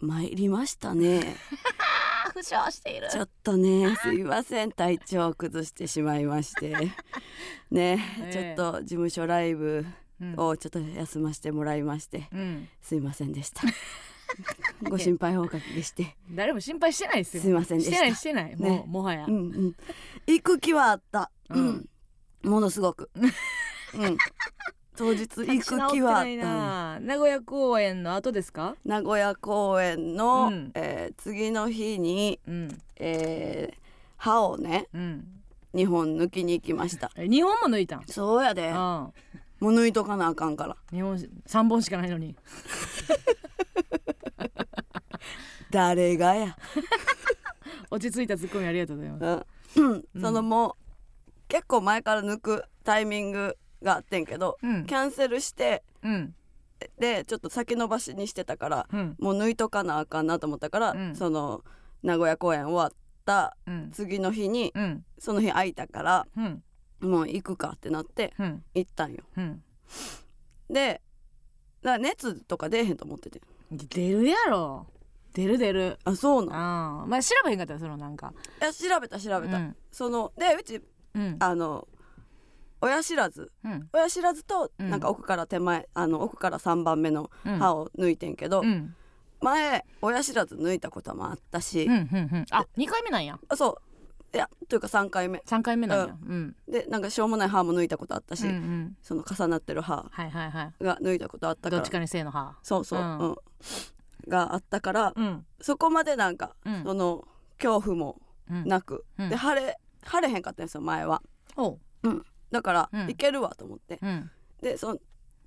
参りましたね。あ 負傷している。ちょっとねすいません体調を崩してしまいまして。ね、ええ。ちょっと事務所ライブうん。をちょっと休ませてもらいまして。うん。すいませんでした。ご心配をおかけして。誰も心配してないですよ。すいませんでした。してないしてない。もう、ね。もはや、うんうん。行く気はあった。ううんん、ものすごく。うん当日行く気はあった立ち直ってないな。名古屋公演の後ですか？名古屋公演の、うん。えー次の日に、うん。えー歯をねうん。2本抜きに行きました。え二本も抜いたん？そうやで。もう抜いとかなあかんから。日本三本しかないのに。誰がや、落ち着いたツッコミありがとうございます。うん、そのもう結構前から抜くタイミングがあってんけど、うん。キャンセルしてうん。でちょっと先延ばしにしてたからうん。もう抜いとかなあかんなと思ったから、うん。その名古屋公演終わったうん。次の日にうん。その日空いたからうん。もう行くかってなってうん。行ったんよ。うん。でだ熱とか出えへんと思ってて。出るやろ。出る出る。あそうなあまあ調べへんかったよそのなんか。いや調べた調べた、うん。そのでうちうん。あの親知らず。うん。親知らずとうん。なんか奥から手前、あの奥から3番目のうん。歯を抜いてんけど、うん。前親知らず抜いたこともあったし、うんうんうん。あ二回目なんや。あそう。いやというか3回目。三回目なんや。うん。でなんかしょうもない歯も抜いたことあったし、うんうん。その重なってる歯はいはいはい。が抜いたことあったから。どっちかにせいの歯。そうそう、ううん。んがあったから、うん。そこまでなんか、うん。その恐怖もうん。なく、うん。で腫れ腫れへんかったんですよ前は。おうだから、うん。いけるわと思って。うん。でその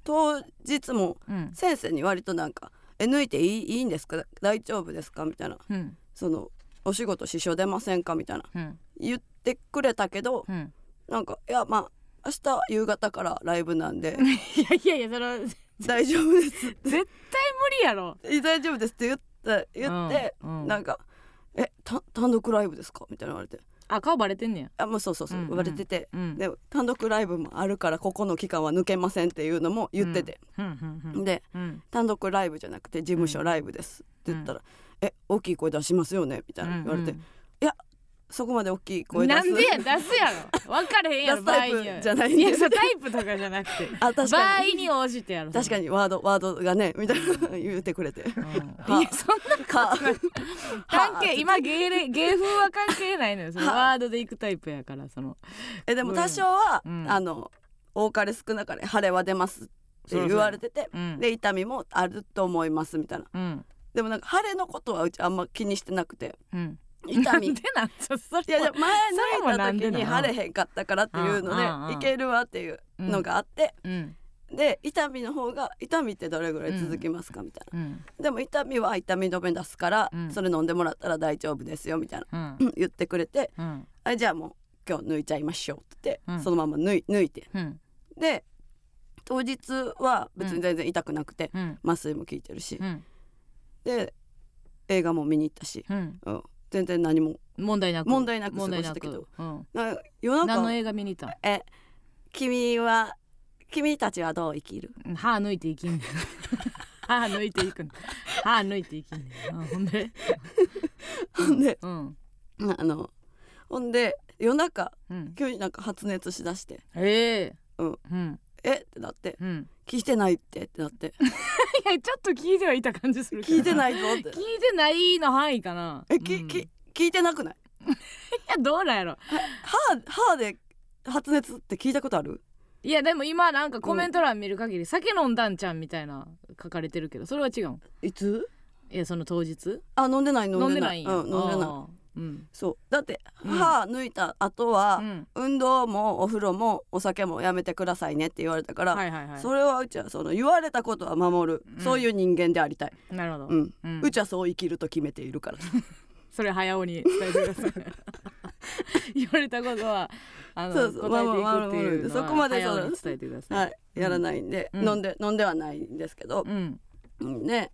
当日もうん。先生に割となんか「え抜いていいいいんですか？大丈夫ですか?」みたいな。うん。その「お仕事支障出ませんか?」みたいな。うん。言ってくれたけどうん。なんか「いやまあ明日夕方からライブなんで。いやいやいやその絶 大丈夫です」って。対無理やろ。え大丈夫ですって言って言って、うんうん。なんか「えた単独ライブですか?」みたいな言われてあ顔バレてんねや「あもうそうそうそう」うんうん。言われてて、うん。で単独ライブもあるからここの期間は抜けませんっていうのも言ってて、うんうんうんでうん。単独ライブじゃなくて事務所ライブですって言ったら「え大きい声出しますよね」みたいな言われて、うんそこまで大きい声出す？なんでや出すやろ。分かれへんやろ 場合にはじゃないいやそうタイプとかじゃなくて。あ確場合かにに応じてやろ確かに、にワードワードがねみたいな言ってくれて。うん、はいやそんなか関係今芸れ芸風は関係ないのよそのワードでいくタイプやからその。えでも多少は、うん。あの多かれ少なかれ腫れは出ますって言われててうん。で痛みもあると思いますみたいな。うん。でもなんか腫れのことはうちあんま気にしてなくて。うん痛み。でなんそそれいやいや前それも抜ないた時にな腫れへんかったからっていうのでいけるわっていうのがあって、うん。で痛みの方が痛みってどれぐらい続きますかみたいな、うん。でも痛みは痛み止め出すから、うん。それ飲んでもらったら大丈夫ですよみたいな、言ってくれてうん。あじゃあもう今日抜いちゃいましょうって言って、うん。そのまま抜い抜いて。うん。で当日は別に全然痛くなくて、うん。麻酔も効いてるし、うん。で映画も見に行ったし、うん。うん、全然何も。問題なく。問題なく過ごした。けどく。うん。な夜中。何の映画見に行った？え君は君たちはどう生きる？ん歯抜いていきん 歯抜いていくん歯抜いていきんねん。うんほんで？ほんでうん。あのほんで夜中うん。急になんか発熱しだして。ええ。うん。うんえ？ってなって。うん。聞いてないってってなって。いやちょっと聞いてはいた感じする聞いてないぞって。聞いてないの範囲かな。えき、うん。き聞いてなくない？いやどうなんやろ。歯歯で発熱って聞いたことある？いやでも今なんかコメント欄見る限り酒飲んだんちゃんみたいな書かれてるけどそれは違うんいつ？いやその当日？あ飲んでない飲んでな飲んでないうん飲んでないうん。そう。だってうん。歯抜いた後は、うん。運動もお風呂もお酒もやめてくださいねって言われたから、はいはいはい。それはうちはその言われたことは守る、うん。そういう人間でありたい、なるほど、うん。うちはそう生きると決めているから。それ早尾に伝えてください。言われたことはあのそうそう。答えていくっていうそこまで伝えてください、はい。やらないんで、うん。飲んで飲んではないんですけど、うん。うん。で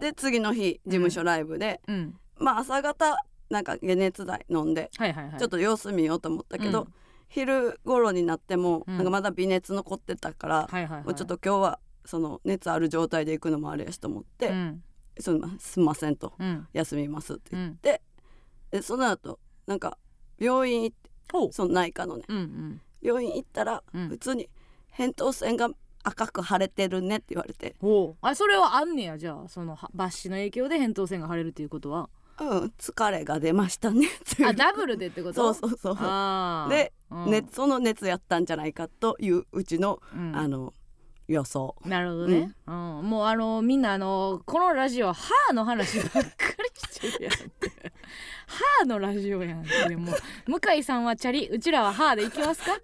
で次の日事務所ライブで、うんまあ朝方なんか解熱剤飲んで、はいはいはい。ちょっと様子見ようと思ったけど、うん。昼頃になっても、うん。なんかまだ微熱残ってたから、はいはいはい。もうちょっと今日はその熱ある状態で行くのもあれやしと思って、うん。そのすんませんとうん。休みますってうん。でその後なんか病院行ってその内科のねうんうん。病院行ったらうん。普通に扁桃腺が赤く腫れてるねって言われてほう。あそれはあんねやじゃあ。そのは抜歯の影響で扁桃腺が腫れるっていうことはうん疲れが出ましたね。あダブルでってこと？そうそうそう。で、うん。ね、その熱やったんじゃないかといううちのうん。あの予想。なるほどね、うん。もうあのみんなあのこのラジオ歯の話ばっかりしてるやんって。歯のラジオやんって。もう向井さんはチャリうちらは歯でい きますか？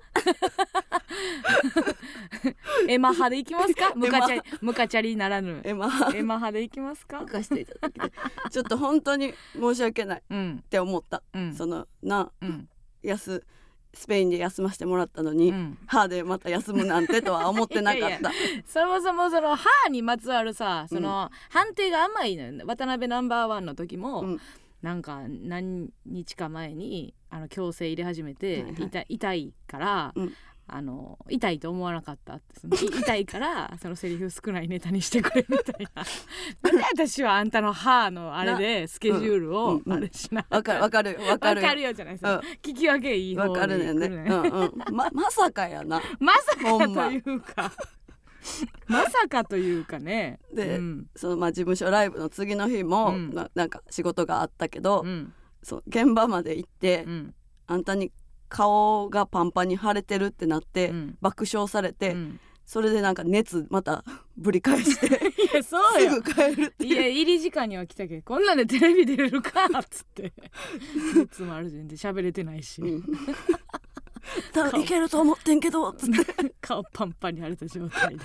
エマ歯でいきますか？ムカチャリムカチャリならぬ。えまあエマ歯でいきますか？任していただきたい。ちょっと本当に申し訳ないっうんて思った、うん。そのなうん。休スペインで休ませてもらったのに、うん。歯でまた休むなんてとは思ってなかった。いやいそもそもその歯にまつわるさその判定が甘いのよ。ね渡辺ナンバーワンの時も、うん。なんか何日か前にあの矯正入れ始めて、はいはい痛いから、うんあの痛いと思わなかったってそのい 痛いからそのセリフ少ないネタにしてくれみたいな。なんで私はあんたの歯のあれでスケジュールうんをうん。あれしなわかるわかるよわかる。よわかるよじゃないですか、うん。聞き分けいい方わかるね。んねで来るうんうん。ま まさかやな。まさかというか。まさかというかね。でうん。そのまあ事務所ライブの次の日も、うん。ななんか仕事があったけど、うん。そう現場まで行って、うん。あんたに顔がパンパンに腫れてるってなって、うん。爆笑されて、うん。それでなんか熱また ぶり返して いやそうよ。すぐ帰るっていや入り時間には来たけどこんなんでテレビ出れるかっつって。いつもある時点で喋れてないし、うん。多分いけると思ってんけどつって。顔パンパンに腫れた状態で。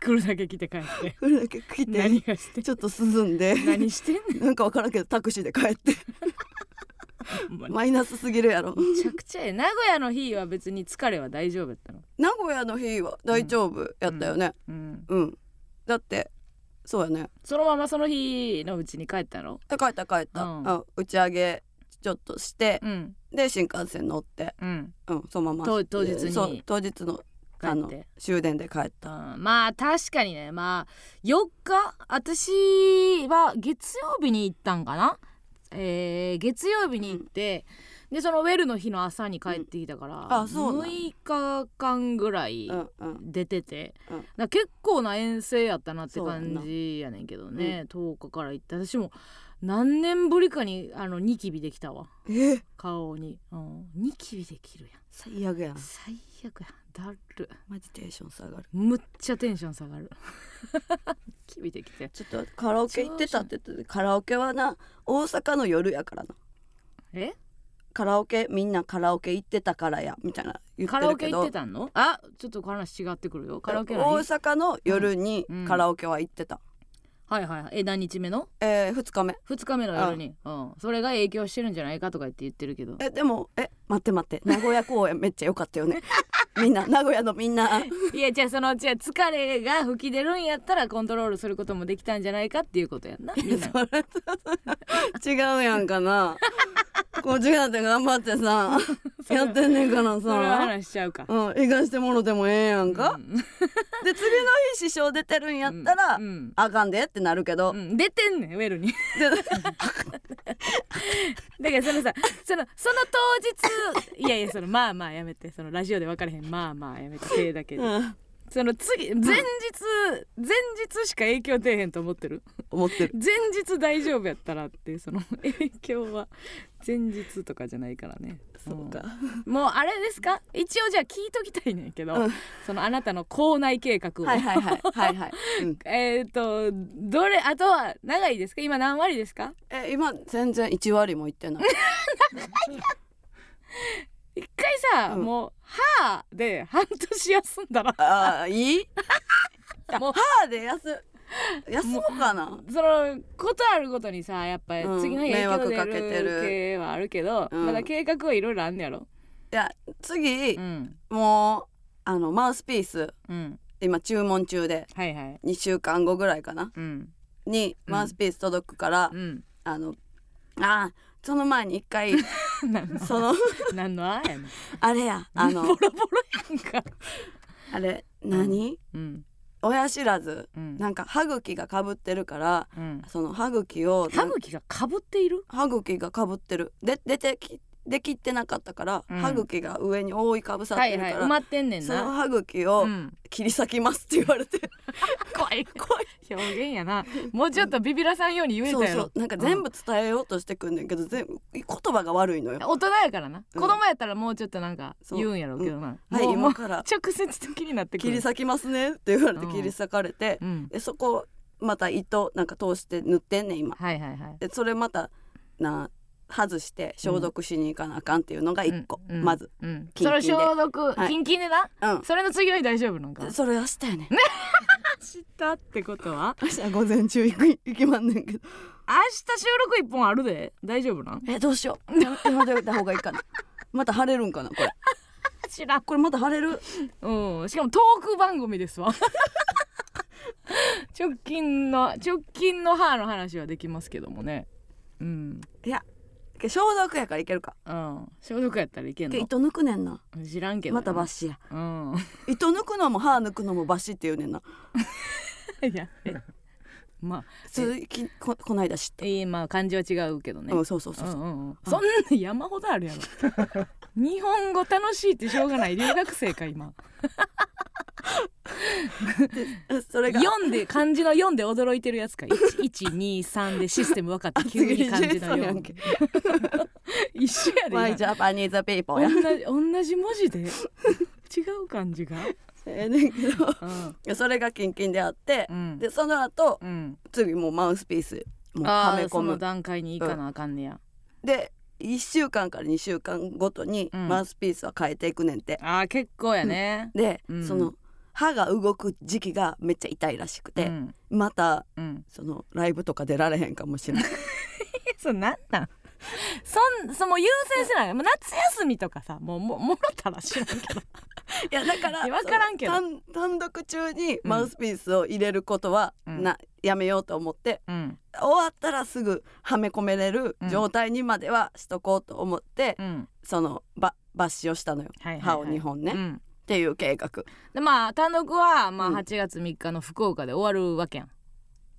来るだけ来て帰って。これだけ来何てがしてちょっと涼んで。何してんねんなんかわからんけどタクシーで帰って マイナスすぎるやろ。めちゃくちゃええ名古屋の日は別に疲れは大丈夫やったの？名古屋の日は大丈夫やったよね。うんうん、だってそうやね。そのままその日のうちに帰ったの？え帰った帰った、うん。うん。打ち上げちょっとして、うん。で新幹線乗って、うん。うん、そのまま当当日にそう当日のあの終電で帰った。うん。まあ確かにね。まあ4日私は月曜日に行ったんかな、えー月曜日に行って、でそのウェルの日の朝に帰ってきたから、うなん6日間ぐらいうんうん。出てて、うん。結構な遠征やったなって感じやねんけどね、10日から行って。私も何年ぶりかにあのニキビできたわ。え？顔に、うん、ニキビできるやん。最悪やん。最悪やだる。マジテンション下がる。むっちゃテンション下がる。ニ キビできてちょっとカラオケ行ってたって言ってカラオケはな大阪の夜やからな。え？カラオケみんなカラオケ行ってたからやみたいな言ってカラオるけどケ行ってたの？あちょっと話違ってくるよ。カラオケ大何阪の夜にうん。カラオケは行ってた、はいはいはいえ何日目の？えー、2日目。2日目の夜に。うん。それが影響してるんじゃないかとか言って言ってるけど。えでもえ待って待って。名古屋公演めっちゃ良かったよね みんな名古屋のみんな。いやじゃあそのじゃあ疲れが吹き出るんやったらコントロールすることもできたんじゃないかっていうことやんな 違うやんかな。こっちだって頑張ってさ れやってんねんからさ。話しちゃうか。うん行かしてもろてもええやんか、うん。で次の日師匠出てるんやったら、うんあかんでってなるけど、うん出てんねんウェルに。でだからそのさそのその当日いやいやそのまあまあやめてそのラジオで分かれへんまあまあやめて手だけで、うん。その次前日前日しか影響出えへんと思ってる？思ってる。前日大丈夫やったらってその 影響は前日とかじゃないからね。そうか、うん。もうあれですか？一応じゃあ聞いときたいねんけど、うん。そのあなたの校内計画を、はいはいはいはいはい、うん、えっ、とどれあとは長いですか？今何割ですか？え今全然1割もいってない 一回さ、うん。もう歯で半年休んだら。あーいい？もう歯で休休もうかな？そのことあるごとにさやっぱ次の日影響迷惑かけて出るる系はあるけど、うん。まだ計画はいろいろあんねやろ？いや次、うん。もうあのマウスピースうん。今注文中ではいはい。2週間後ぐらいかな？うん。にうん。マウスピース届くから、うん。あのあーその前に一回何のその 何のあやねん。あれやあのボロボロやんか。あれ何、うん。親知らずうん。なんか歯茎がかぶってるからうん。その歯茎を歯茎がかぶっている？歯茎がかぶってる。で出てきできってなかったから、うん。歯茎が上に覆いかぶさっはいてるから、はい埋まってんねんそのな歯茎をうん。切り裂きますって言われて、怖い。怖い。表現やな。もうちょっとビビらさんように言えたそうやろ。そうなんか全部伝えようとしてくんねんけど全部言葉が悪いのよ。大人やからな、うん。子供やったらもうちょっとなんかそう。言うんやろうけどな、はい今から直接的になってくる。切り裂きますねって言われてうん切り裂かれて、うん。でそこまた糸なんか通して塗ってんねん今。はいはいはい。でそれまたな外して消毒しに行かなあかんっていうのが一個、うん。うん。まず、うん、キンキンで。それ消毒、はい。キンキンでな？うん、それの次の日大丈夫なんか？それ明日やね。ん 知ったってことは？明日午前中行く行きまんねんけど。明日収録一本あるで。大丈夫なん？えどうしよう。や やめてた方がいいかなまた晴れるんかなこれ知らんこれまた晴れるうんしかもトーク番組ですわ直近の直近の歯の話はできますけどもねうんいや消毒やからいけるか。うん。消毒やったらいけんの？糸抜くねんな。知らんけどな。またバッシや。うん。糸抜くのも歯抜くのもバッシって言うねんな。いやえまあつきここないだ知って、えー、まあ漢字は違うけどね、うんそうそうそう。そう、んうん。うん、そんな山ほどあるやろ。日本語楽しいってしょうがない留学生か今。それが。4で漢字の4で驚いてるやつか。123でシステム分かって急に漢字の4厚切りジェイソンやんけ。一緒やでマイ今。 Japanese people や。同じ同じ文字で。違う漢字が？ええねんけどいうん。やそれがキンキンであって、うん。でその後うん。次もうマウスピースもうはめ込む。段階に行かなあかんねや、で1週間から2週間ごとにうん。マウスピースは変えていくねんて、ああ結構やね、で、うん。その歯が動く時期がめっちゃ痛いらしくて、うん。またうん、そのライブとか出られへんかもしれない。え そうなんなん？そんその優先せない。もう夏休みとかさもうももろたら知らんけどいやだから 分からんけど。単単独中にマウスピースを入れることは、うん。なやめようと思ってうん。終わったらすぐはめ込めれる状態にまではしとこうと思って、うん。そのば抜歯をしたのよ、はいはいはい。歯を2本ね、っうん。ていう計画。でまあ単独はまあうん。8月3日の福岡で終わるわけや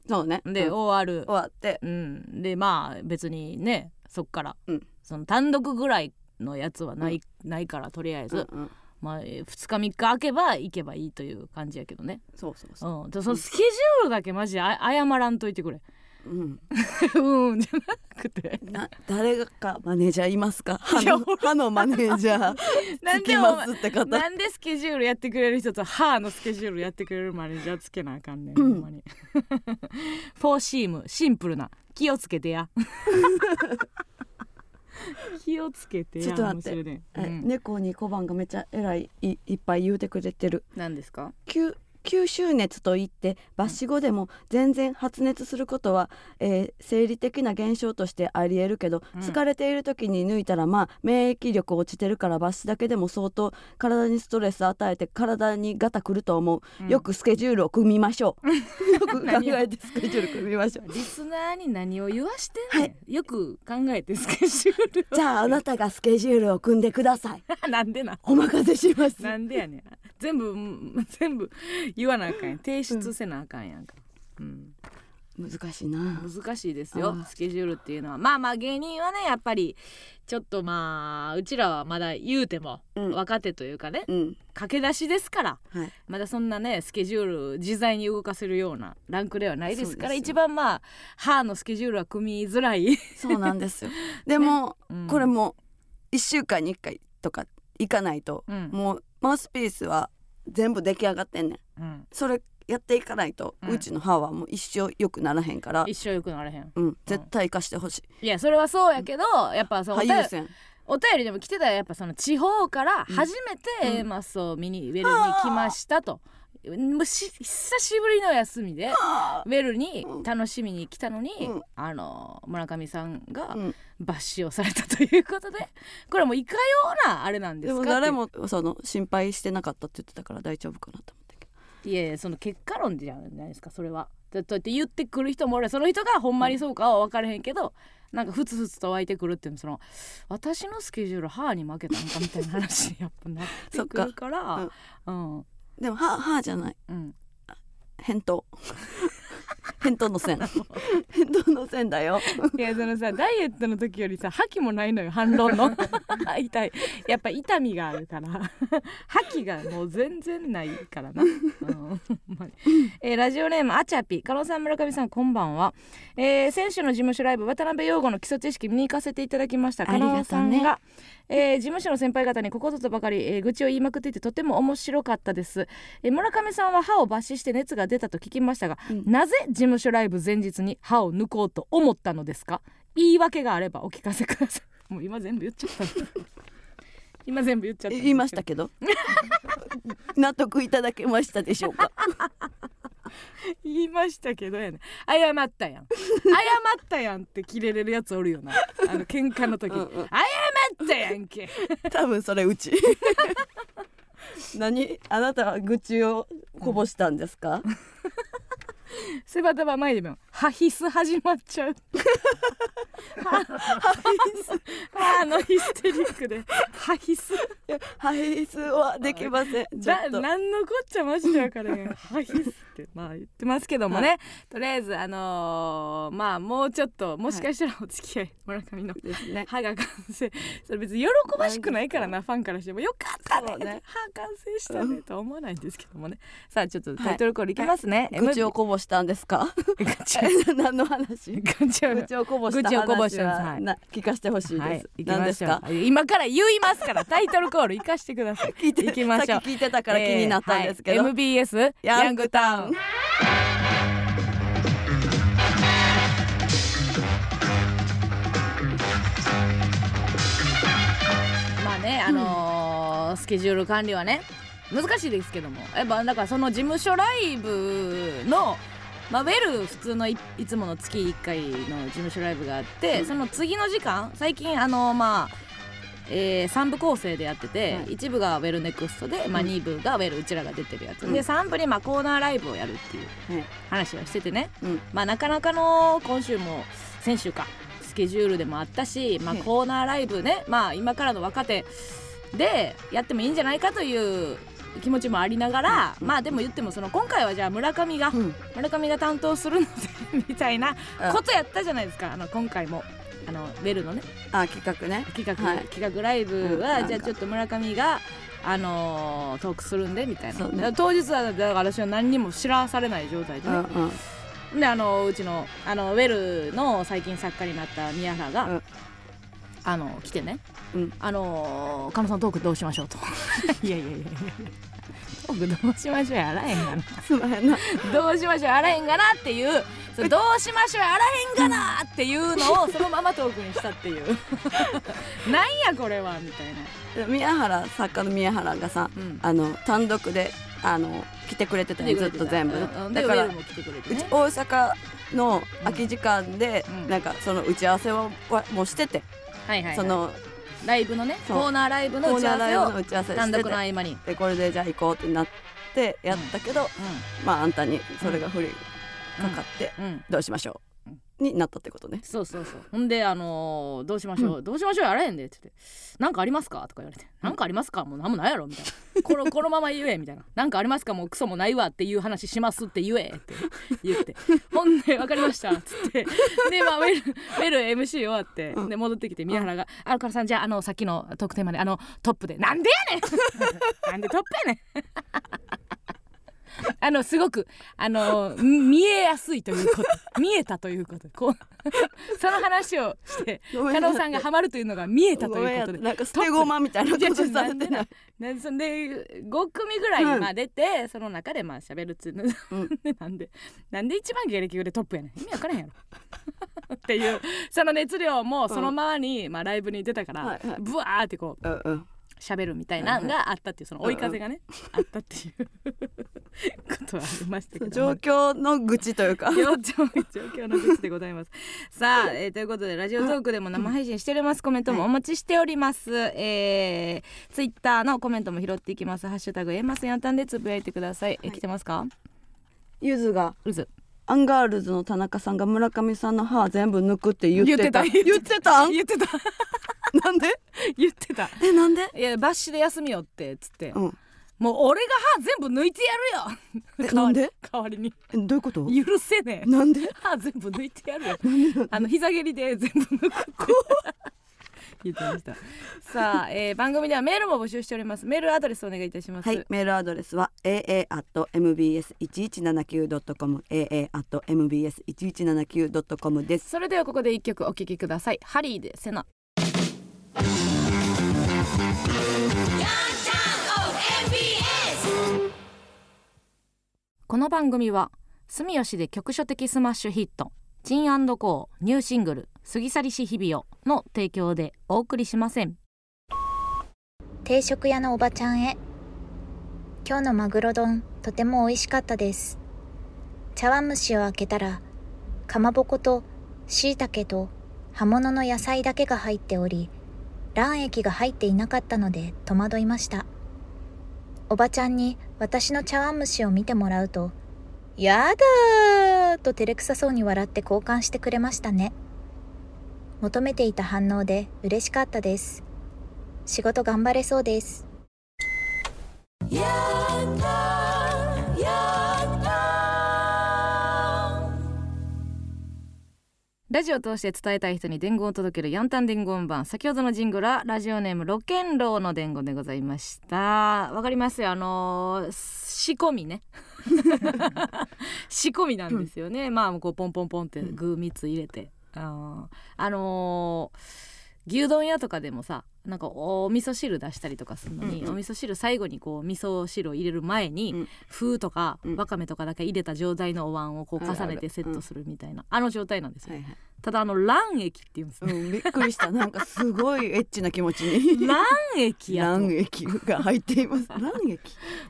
そうね。んで、うん。終わる。終わって。うん。でまあ別にねそっから、うん。その単独ぐらいのやつはない,、ないからとりあえず、うんうんまあえー2日3日空けば行けばいいという感じやけどね。そうそうそう。うん。でそのスケジュールだけマジであ謝らんといてくれ。うん、うん。じゃなくて。な誰がかマネージャーいますか？歯の歯のマネージャー。なんでおつきま前すって方。なんでスケジュールやってくれる人と歯のスケジュールやってくれるマネージャーつけなあかんねん、うん。ほんまに。フォーシームシンプルな。気をつけてや 気をつけてやちょっと待って。もうん。猫に小判がめっちゃ偉いいいっぱい言うてくれてる。何ですか？吸吸収熱といって抜歯後でも全然発熱することは、えー生理的な現象としてありえるけど、うん。疲れている時に抜いたらまあ免疫力落ちてるから抜歯だけでも相当体にストレス与えて体にガタくると思う、うん。よくスケジュールを組みましょう。よく考えてスケジュール組みましょう。リスナーに何を言わしてんねん、よく考えてスケジュールじゃああなたがスケジュールを組んでください。を なんでなお任せします。なんでやねん全部うん 全部言わなあかんやん。提出せなあかんやんか、うん、難しいな。難しいですよ。スケジュールっていうのは。まあまあ芸人はねやっぱりちょっとまあうちらはまだ言うてもうん。若手というかね、うん。駆け出しですからはい。まだそんなねスケジュール自在に動かせるようなランクではないですから一番まあ歯のスケジュールは組みづらい、そうなんですよ。でも、うん。これも1週間に1回とか行かないと、うん。もうマウスピースは全部出来上がってんねん。うん、それやっていかないと、ううんちの歯はもう一生良くならへんから、一生よくなれへん。うん、絶対生かしてほしい、いやそれはそうやけどやっぱそのお便りでも来てたらやっぱその地方から初めて A マスを見にウェルに来ましたと。もうし久しぶりの休みでウェルにうん。楽しみに来たのに、うん。あの村上さんがうん。抜歯をされたということでこれはもういかようなあれなんでか？ってですも誰もその心配してなかったって言ってたから大丈夫かなと思ったけど。いやいやその結果論じゃないですかそれは。だだって言ってくる人もおるその人がほんまにそうかは分からへんけど、なんかふつふつと湧いてくるっていうのその私のスケジュール歯に負けたんかみたいな話にやっぱなってくるから そっうんでも歯歯じゃない。うん。返答 返答の線。返答の線だよ。いやそのさダイエットの時よりさ覇気もないのよ反論の。痛い。やっぱ痛みがあるから。覇気がもう全然ないからな、えーラジオネームあちゃぴ加納さん村上さんこんばんは、えー、先週の事務所ライブ渡辺陽子の基礎知識見に行かせていただきました。加納さんが、えー事務所の先輩方にここぞとばかり、えー愚痴を言いまくっていてとても面白かったです、えー村上さんは歯を抜歯して熱が出たと聞きましたが、うん。なぜ事務所ライブ前日に歯を抜こうと思ったのですか？言い訳があればお聞かせください。もう今全部言っちゃった。今全部言っちゃった。言いましたけど？納得いただけましたでしょうか？言いましたけどやね。謝ったやん。謝ったやんってキレれるやつおるよな。あの喧嘩の時。うんうん。謝ったやんけ。多分それうち。何？あなたは愚痴をこぼしたんですか、セバタバ前でもハヒス始まっちゃう。ああのヒステリックで。ハヒス。ハイスはできません。ちょだっと。なんのこっちゃマジで分からへん。ハヒスってまあ言ってますけどもね、とりあえずあのーまあもうちょっともしかしたらお付き合い、村上のですね。歯が完成。それ別に喜ばしくないからなファンからしても。よかったね。ね。歯完成したねとは思わないんですけどもね。さあちょっとタイトルコールいきますね、愚痴をこぼしたんですか？何の話？愚痴をこぼした話は。聞かせてほしいはい。です、何ですか。今から言いますからタイトルコール 行かしてください。聞いて行きましょう。さっき聞いてたから気になったんですけど、えーはい MBS ヤングタウン。まあねあのースケジュール管理はね難しいですけども。やっぱだからその事務所ライブのまあ、ウェル普通のいいつもの月1回の事務所ライブがあって、うん。その次の時間最近あのまあえー、3部構成でやってて、はい。一部がウェルネクストで、まあ、うん。2部がウェルうちらが出てるやつ、うん。で3部にまあコーナーライブをやるっていうはい。話をしててね、うん。まあ、なかなかの今週も先週かスケジュールでもあったし、まあ、うん。コーナーライブね、まあ、今からの若手でやってもいいんじゃないかという気持ちもありながら、うん。まあでも言ってもその今回はじゃあ村上が、うん。村上が担当するのでみたいなことやったじゃないですか。あの今回も。あのウェルのね。あ企画ね。企画、はい。企画ライブは、うんじゃあちょっと村上が、あのートークするんでみたいな、ね。当日はだから私は何にも知らされない状態でね、うんうん。であのうちのあのウェルの最近作家になった宮原が、うんあの来てね。うん「あのー、狩野さんトークどうしましょう」と「いやいやいやいや。トークどうしましょうやあらへんがな。すまへんな。どうしましょうあらへんがな」っていうそれどうしましょうあらへんがなっていうのを そのままトークにしたっていう。なんやこれはみたいな。宮原作家の宮原がさうん。あの単独であの来てくれてたよずっと全部。うん。うん。だからね。うち大阪の空き時間で、うん。なんかその打ち合わせをわもうしてて、はいはいはい。そのライブのねコーナーライブの打ち合わせを打ち合わせ単独の合間に、でこれでじゃあ行こうってなってやったけど、まああんたにそれが不利かかって、うん。うん。どうしましょうんうになったってことね。そうそうそう。ほんであのーどうしましょう、どうしましょう？やらへんでって言って「なんかありますか?」とか言われて「なんかありますか？もうなんもないやろ」みたいな。この「このまま言え」みたいな「なんかありますか？もうクソもないわ」っていう話しますって言えって言って。ほんで「分かりました」っつって。でまあウェルウェル MC 終わって。うん。で戻ってきて宮原が「あのからさんじゃああのさっきの特典まであのトップで。なんでやねん！なんでトップやねんあのすごくあの見えやすいということ。見えたということ。こう その話をして加納さんがハマるというのが見えたということで。やなんか捨て駒みたいなことされて。ない。でそんで5組ぐらいまあ出て、その中でまあ喋るっつうの。うん。でなんでなんで一番芸歴でトップやねん。意味わからへんやろ。っていうその熱量もそのままに、まあ、ライブに出たから、はいはい。ブワーってこううんうん。喋るみたいなのがあったっていうその追い風がね、あったっていう ことはありましたけど。状況の愚痴というか。状況状況の愚痴でございます。さあ、えーということでラジオトークでも生配信しております。コメントもお待ちしております、えー、ツイッターのコメントも拾っていきます。ハッシュタグエマスヤンタンでつぶやいてください、えはい。来てますか？ゆずがうず。アンガールズの田中さんが村上さんの歯全部抜くって言ってた。言ってた言ってた？ん言ってた。なんで？言ってた。えなんで？いやバッシュで休みよってっつって、うんもう俺が歯全部抜いてやるよ。えなんで？代わりに。えどういうこと？許せねえ。なんで？歯全部抜いてやるよ。あの膝蹴りで全部抜くさあ、えー番組ではメールも募集しております。メールアドレスお願いいたします、はい、メールアドレスは aa.mbs1179.com aa.mbs1179.com です。それではここで一曲お聴きください。ハリーでセナこの番組は住吉で局所的スマッシュヒットジンコーニューシングル過ぎ去りし日々をの提供でお送りしません。定食屋のおばちゃんへ今日のマグロ丼とても美味しかったです。茶碗蒸しを開けたらかまぼこと椎茸と葉物の野菜だけが入っており卵液が入っていなかったので戸惑いました。おばちゃんに私の茶碗蒸しを見てもらうと「やだー!」と照れくさそうに笑って交換してくれましたね。求めていた反応で嬉しかったです。仕事頑張れそうです。ラジオを通して伝えたい人に伝言を届けるヤンタン伝言版。先ほどのジングルはラジオネームロケンローの伝言でございました。わかりますよ。あのー仕込みね。仕込みなんですよね、まあこうポンポンポンってグー3つ入れて、あーあのー牛丼屋とかでもさなんかお味噌汁出したりとかするのに、うんうん。お味噌汁最後にこう味噌汁を入れる前に、うん。風とかうん。わかめとかだけ入れた状態のお椀をこう重ねてセットするみたいなあの状態なんですよ、はいはい。ただあの卵液って言うんですね、うん、びっくりした。なんかすごいエッチな気持ちに。卵液やと。卵液が入っています。卵液？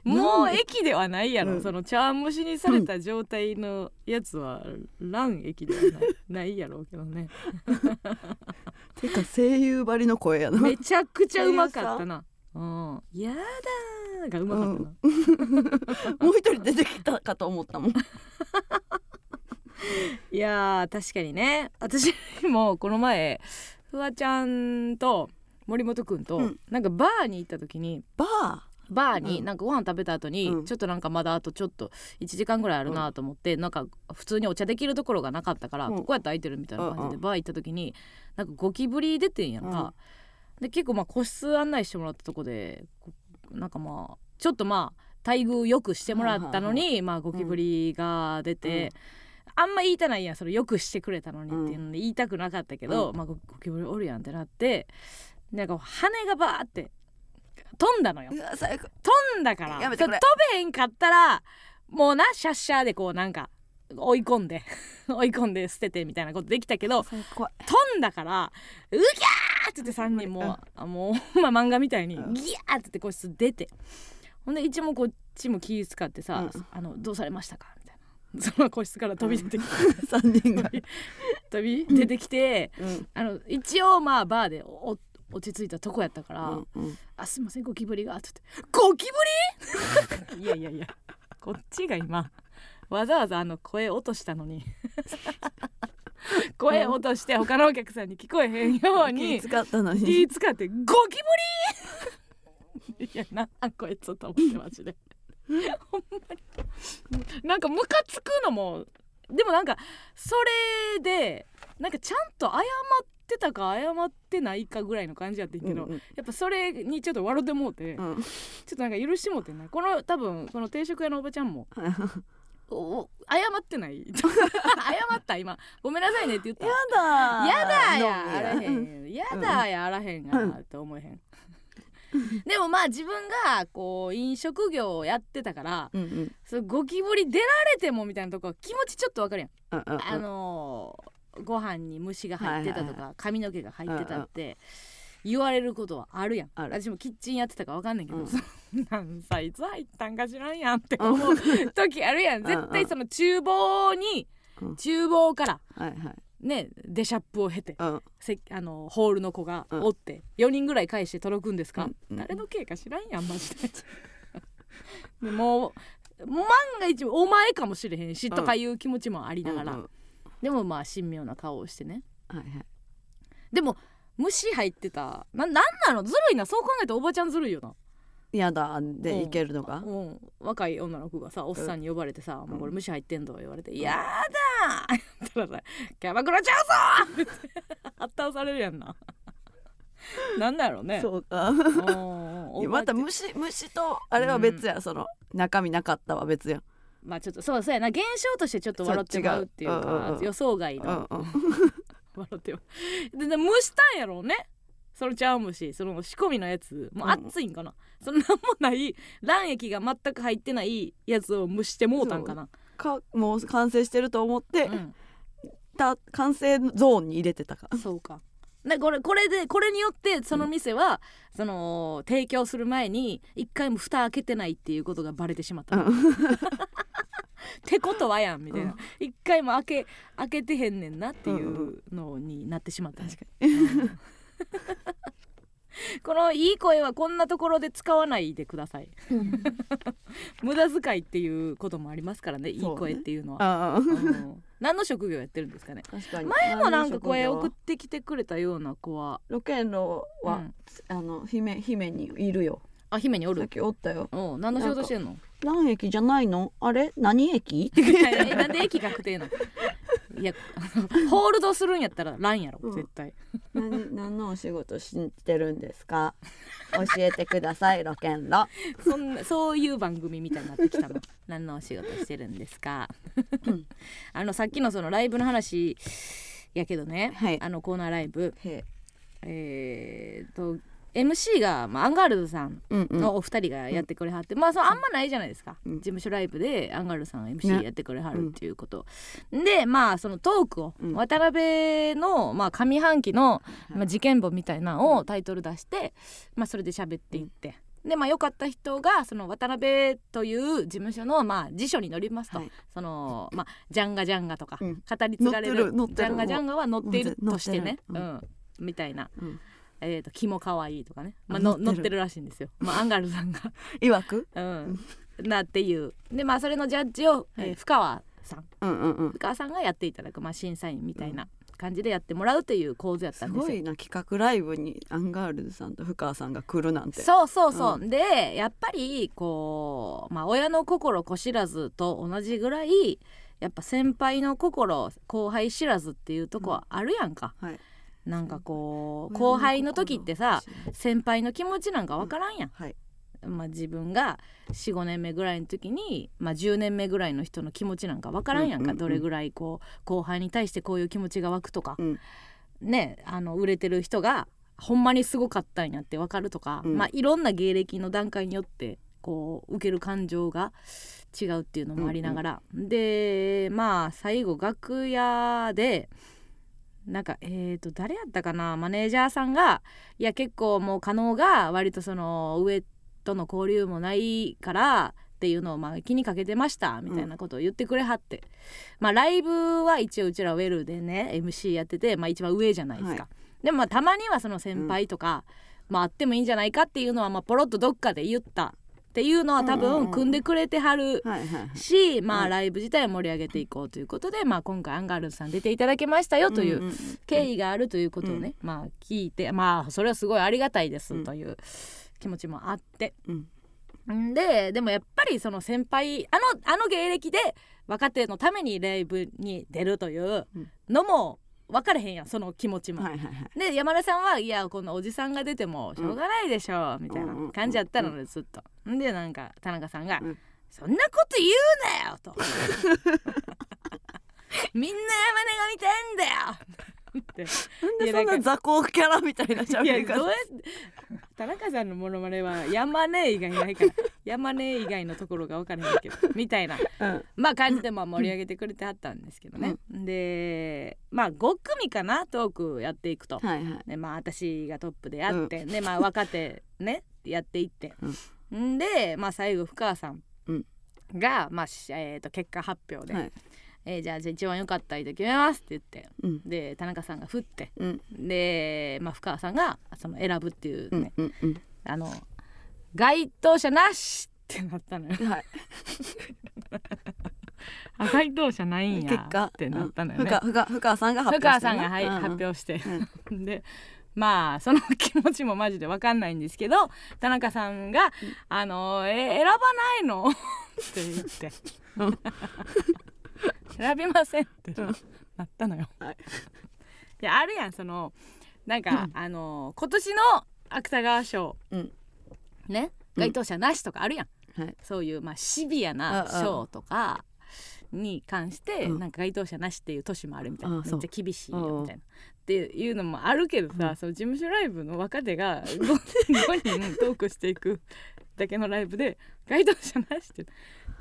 もう液ではないやろ、うん。その茶碗蒸しにされた状態のやつは卵液ではない。ないやろうけどね てか声優ばりの声やな。めちゃくちゃうまかったな。うん。やだーがうまかったな、もう一人出てきたかと思ったもん。いやー確かにね。私もこの前フワちゃんと森本くんと、うん。なんかバーに行った時にバー？バーにうん。なんかご飯食べた後に、うん。ちょっとなんかまだあとちょっと1時間ぐらいあるなと思って、なんか普通にお茶できるところがなかったから、うん。ここやったら空いてるみたいな感じでバー行った時になんかゴキブリ出てんやんか、で結構まあ個室案内してもらったとこでこなんかまあちょっとまあ待遇よくしてもらったのに、まあゴキブリが出て、あんま言いたないやんそれよくしてくれたのにっていうので言いたくなかったけど、うん。まあゴゴキブリおるやんってなってなんか羽がバーって飛んだのよ。飛んだから。飛べへんかったらもうなシャッシャーでこうなんか追い込んで 追い込んで捨ててみたいなことできたけど飛んだから「うぎゃー!」って言って3人もうあもうほんま漫画みたいにうん。ギャーって言って個室出てほんで一応こっちも気使ってさうん「あのどうされましたか?」みたいな。その個室から飛び出てきて、三人が、飛び出てきてうん。あの一応まあバーでお落ち着いたとこやったから「うんうんあすいませんゴキブリが」って言って「ゴキブリ? 」いやいやいやこっちが今わざわざあの声落としたのに声落として他のお客さんに聞こえへんように気使ったのに気使って「ゴキブリ!」いやなんなんこいつと思ってマジでほんまになんかムカつくのもでもなんかそれでなんかちゃんと謝ってたか謝ってないかぐらいの感じやってんけど、うんうん。やっぱそれにちょっと笑ってもうて、ちょうんっとなんか許してもうてんな。この多分この定食屋のおばちゃんも おお謝ってない。謝った今。ごめんなさいねって言った。やだやだやあらへんやだやあらへんがなって思えへん。でもまあ自分がこう飲食業をやってたからうんうん。そうゴキブリ出られてもみたいなとこは気持ちちょっとわかるやんうんうん。あのーご飯に虫が入ってたとか髪の毛が入ってたって言われることはあるやん。私もキッチンやってたかわかんないけど、うん。そんなんさいつ入ったんか知らんやんって思う時あるやん。うん絶対その厨房にうん。厨房からはいはい。ねデシャップを経てうん。せあのホールの子がうん。おって、4人ぐらい返して届くんですか、うん。うん。誰の経か知らんやんマジ ででもう万が一お前かもしれへんしとかいう気持ちもありながら、うんうんでもまあ神妙な顔をしてね。はいはい。でも虫入ってた。ななんなの？ずるいなそう考えたらおばちゃんずるいよな。嫌だでいけるのが、うん、若い女の子がさおっさんに呼ばれてさ「もうこれ虫入ってんぞ」言われて「やだ!」言ったらさ「キャバクラちゃうぞ!」って。発倒されるやんな。なんだろうね。そうか。また覚虫虫とあれは別や、その中身なかったは別やまあちょっとそうそうやな現象としてちょっと笑ってまうっていうそうんう。んうんか予想外うんのうん笑ってまう。でで蒸したんやろうね。その茶碗蒸し。その仕込みのやつ。もう熱いんかな、そのなんもない。卵液が全く入ってないやつを蒸してもうたんかな。かもう完成してると思って、うん。た完成ゾーンに入れてたか。そうか。でこれこれでこれによってその店は、その提供する前に一回も蓋開けてないっていうことがバレてしまった、うん。ってことはやんみたいな、うん。一回も開け開けてへんねんなっていうのになってしまった、確かうん。このいい声はこんなところで使わないでください。無駄遣いっていうこともありますからねいい声っていうのは。ああ。うん。何の職業やってるんですかね。確かに。前もなんか声送っくてきてくれたような子は。ロケンロは、うん。あの姫姫にいるよ。あ姫におる。さっきおったよ。うん。何の仕事してんの？何駅じゃないの？あれ？何駅？えなんで駅確定なの？いやホールドするんやったらランやろうん。絶対、何何のお仕事してるんですか？教えてくださいロケンロそんなそういう番組みたいになってきたの。何のお仕事してるんですか？うん。あのさっきのそのライブの話やけどね、はい。あのコーナーライブ。へえー、と MC が、まあ、アンガールズさんうんうん。のお二人がやってくれはって、まあそのあんまないじゃないですか、うん。事務所ライブでアンガールズさんが MC ね。やってくれはるっていうこと、でまあそのトークを、うん。渡辺の、まあ、上半期の、まあ、事件簿みたいなのをタイトル出して、まあ、それで喋っていって。でまあ良かった人がその渡辺という事務所のまあ辞書に載りますと、はい。そのまあジャンガジャンガとか、うん。語り継がれるジャンガジャンガは載っているとしてね、うん、みたいな。うんえー、とキモ可愛いとかね、まあ、の載ってる。らしいんですよ、まあ、アンガールズさんが、いわく？うん、なっていう。でまあそれのジャッジを、えーはい深川さん。うんうんうん。深川さんがやっていただく、まあ、審査員みたいな感じでやってもらうという構図やったすんですよ。ごいな企画ライブにアンガールズさんと深川さんが来るなんて。そうそうそう、でやっぱりこう、まあ、親の心子知らずと同じぐらいやっぱ先輩の心後輩知らずっていうとこはあるやんか、はいなんかこう後輩の時ってさ先輩の気持ちなんかわからんやん、はい。まあ、自分が45年目ぐらいの時に、まあ、10年目ぐらいの人の気持ちなんかわからんやんか、うんうんうん。どれぐらいこう後輩に対してこういう気持ちが湧くとか、うん。ねあの売れてる人がほんまにすごかったんやってわかるとか、うん。まあ、いろんな芸歴の段階によってこう受ける感情が違うっていうのもありながら、でまあ最後楽屋でなんかえー、と誰やったかな？マネージャーさんがいや結構もう加納が割とその上との交流もないからっていうのをまあ気にかけてましたみたいなことを言ってくれはって、まあライブは一応うちらウェルでね MC やってて、まあ、一番上じゃないですか、はでもまあたまにはその先輩とか、まああってもいいんじゃないかっていうのはまあポロッとどっかで言ったっていうのは多分組んでくれてはるし、まあうんライブ自体を盛り上げていこうということで、まあ今回アンガールズさん出ていただけましたよという経緯があるということをね、まあ聞いてまあそれはすごいありがたいですうんという気持ちもあって、うん。ん。ででもやっぱりその先輩あのあの芸歴で若手のためにライブに出るというのも分かれへんやんその気持ちも。はいはいはいで山田さんはいやこんなおじさんが出てもしょうがないでしょう、みたいな感じやったのでずっと。んでなんか田中さんが「うんそんなこと言うなよ!」と「みんな山根が見たいんだよ!」ってなんでそんな雑魚キャラみたいな喋り方田中さんのモノマネは山根以外ないから山根以外のところが分からへんけどみたいな。うん。まあ感じでまあ盛り上げてくれてはったんですけどね、でまあ5組かなトークやっていくと、はいはい。でまあ私がトップでやって、でまあ若手ねやっていって、ん。でまあ最後深川さんうん。が、まあしえー、と結果発表で、はい。えーじゃあじゃあ一番良かった人決めますって言ってうん。で田中さんが振ってうん。で、まあ、深川さんがその選ぶっていううね、んうんうん。あの該当者なしってなったのよ。はい。あ該当者ないんや結果。ってなったのよね、うん。深深深川さんが発深川さんが、はいうん。うん発表して、でまあその気持ちもマジで分かんないんですけど田中さんが「あのえ選ばないの? 」って言って。うん「選びません」ってうん。なったのよ。はい。いやあるやんそのなんか、うん。あの今年の芥川賞、うんねうん。該当者なしとかあるやん、はい。そういう、まあ、シビアな賞とかに関して、うん。なんか該当者なしっていう年もあるみたいな。めっちゃ厳しいようんみたいな。っていうのもあるけどさ、うん。その事務所ライブの若手が 5, 人トークしていくだけのライブで該当者なしって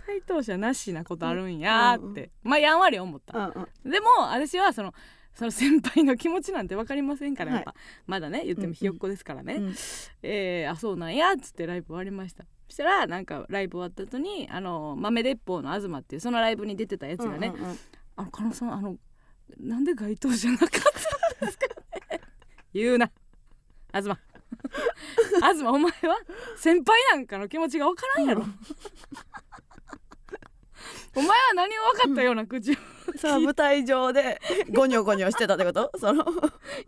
該当者なしなことあるんやーって、まあやんわり思った。でも私はそのその先輩の気持ちなんて分かりませんからやっぱ、まだね言ってもひよっこですからね、うん。えーあそうなんやっつってライブ終わりました。そしたらなんかライブ終わった後にあの豆鉄砲の東っていうそのライブに出てたやつがね「うんうんうん。あの加納さんあのなんで該当じゃなかったんですかね」言うな。東。東お前は先輩なんかの気持ちが分からんやろ、お前は何を分かったような口を。その舞台上でゴニョゴニョしてたってこと？その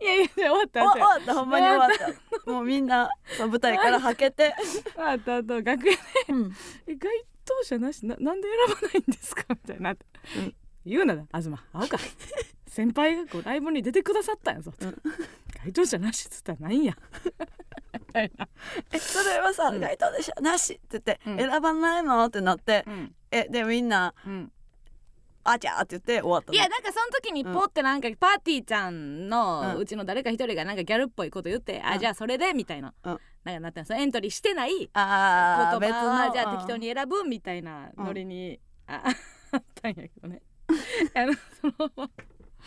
いやいや終わったお終終わった。ほんまに終わった。もうみんなその舞台からはけて、た終わった後楽屋でうん。え該当者なし？ななんで選ばないんですか？みたいなうん。言うな東合うか。先輩がこうライブに出てくださったんやぞ、うん。該当者なしっつったらないんや。えそれはさうん「該当でしょなし」って言って「うん。選ばないの?」ってなってうん、えでみんなうん、「あちゃー」って言って終わったの。いやなんかその時にポってなんかパーティーちゃんのうん。うちの誰か一人がなんかギャルっぽいこと言って、あうん。じゃあそれでみたいな、うん。なんかなったんですよエントリーしてない言あー別のじゃあ適当に選ぶみたいなノリに、ああったんやけどね。あのその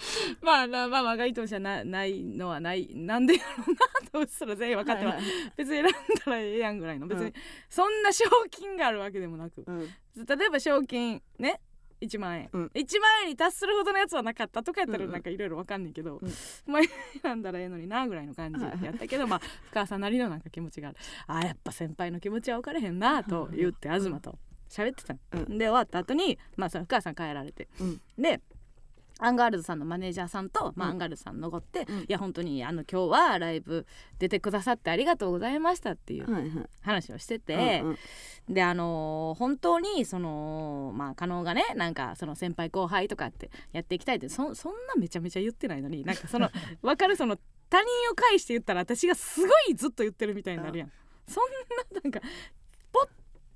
まあまあまあまあ該当者なないのはないなんでやろうなとうっすら全員分かっては、はいはい。別に選んだらええやんぐらいの別に、うんそんな賞金があるわけでもなく。うん。例えば賞金ね1万円、うん。1万円に達するほどのやつはなかったとかやったらうんうん。なんかいろいろ分かんねんけど、うん。まあ選んだらええのになぐらいの感じやったけどまあ深川さんなりのなんか気持ちがある。あーやっぱ先輩の気持ちは分かれへんなと言って東と喋ってたの、うん。で終わった後にまあその深川さん帰られて。うん。でアンガールズさんのマネージャーさんと、まあ、うん。アンガールズさん残って、うん。いや本当にあの今日はライブ出てくださってありがとうございましたっていうはいはい。話をしてて、うんうん。であのー本当にそのまあ加納がねなんかその先輩後輩とかってやっていきたいってそそんなめちゃめちゃ言ってないのになんかその 分かるその他人を介して言ったら私がすごいずっと言ってるみたいになるやん。そんななんかポッ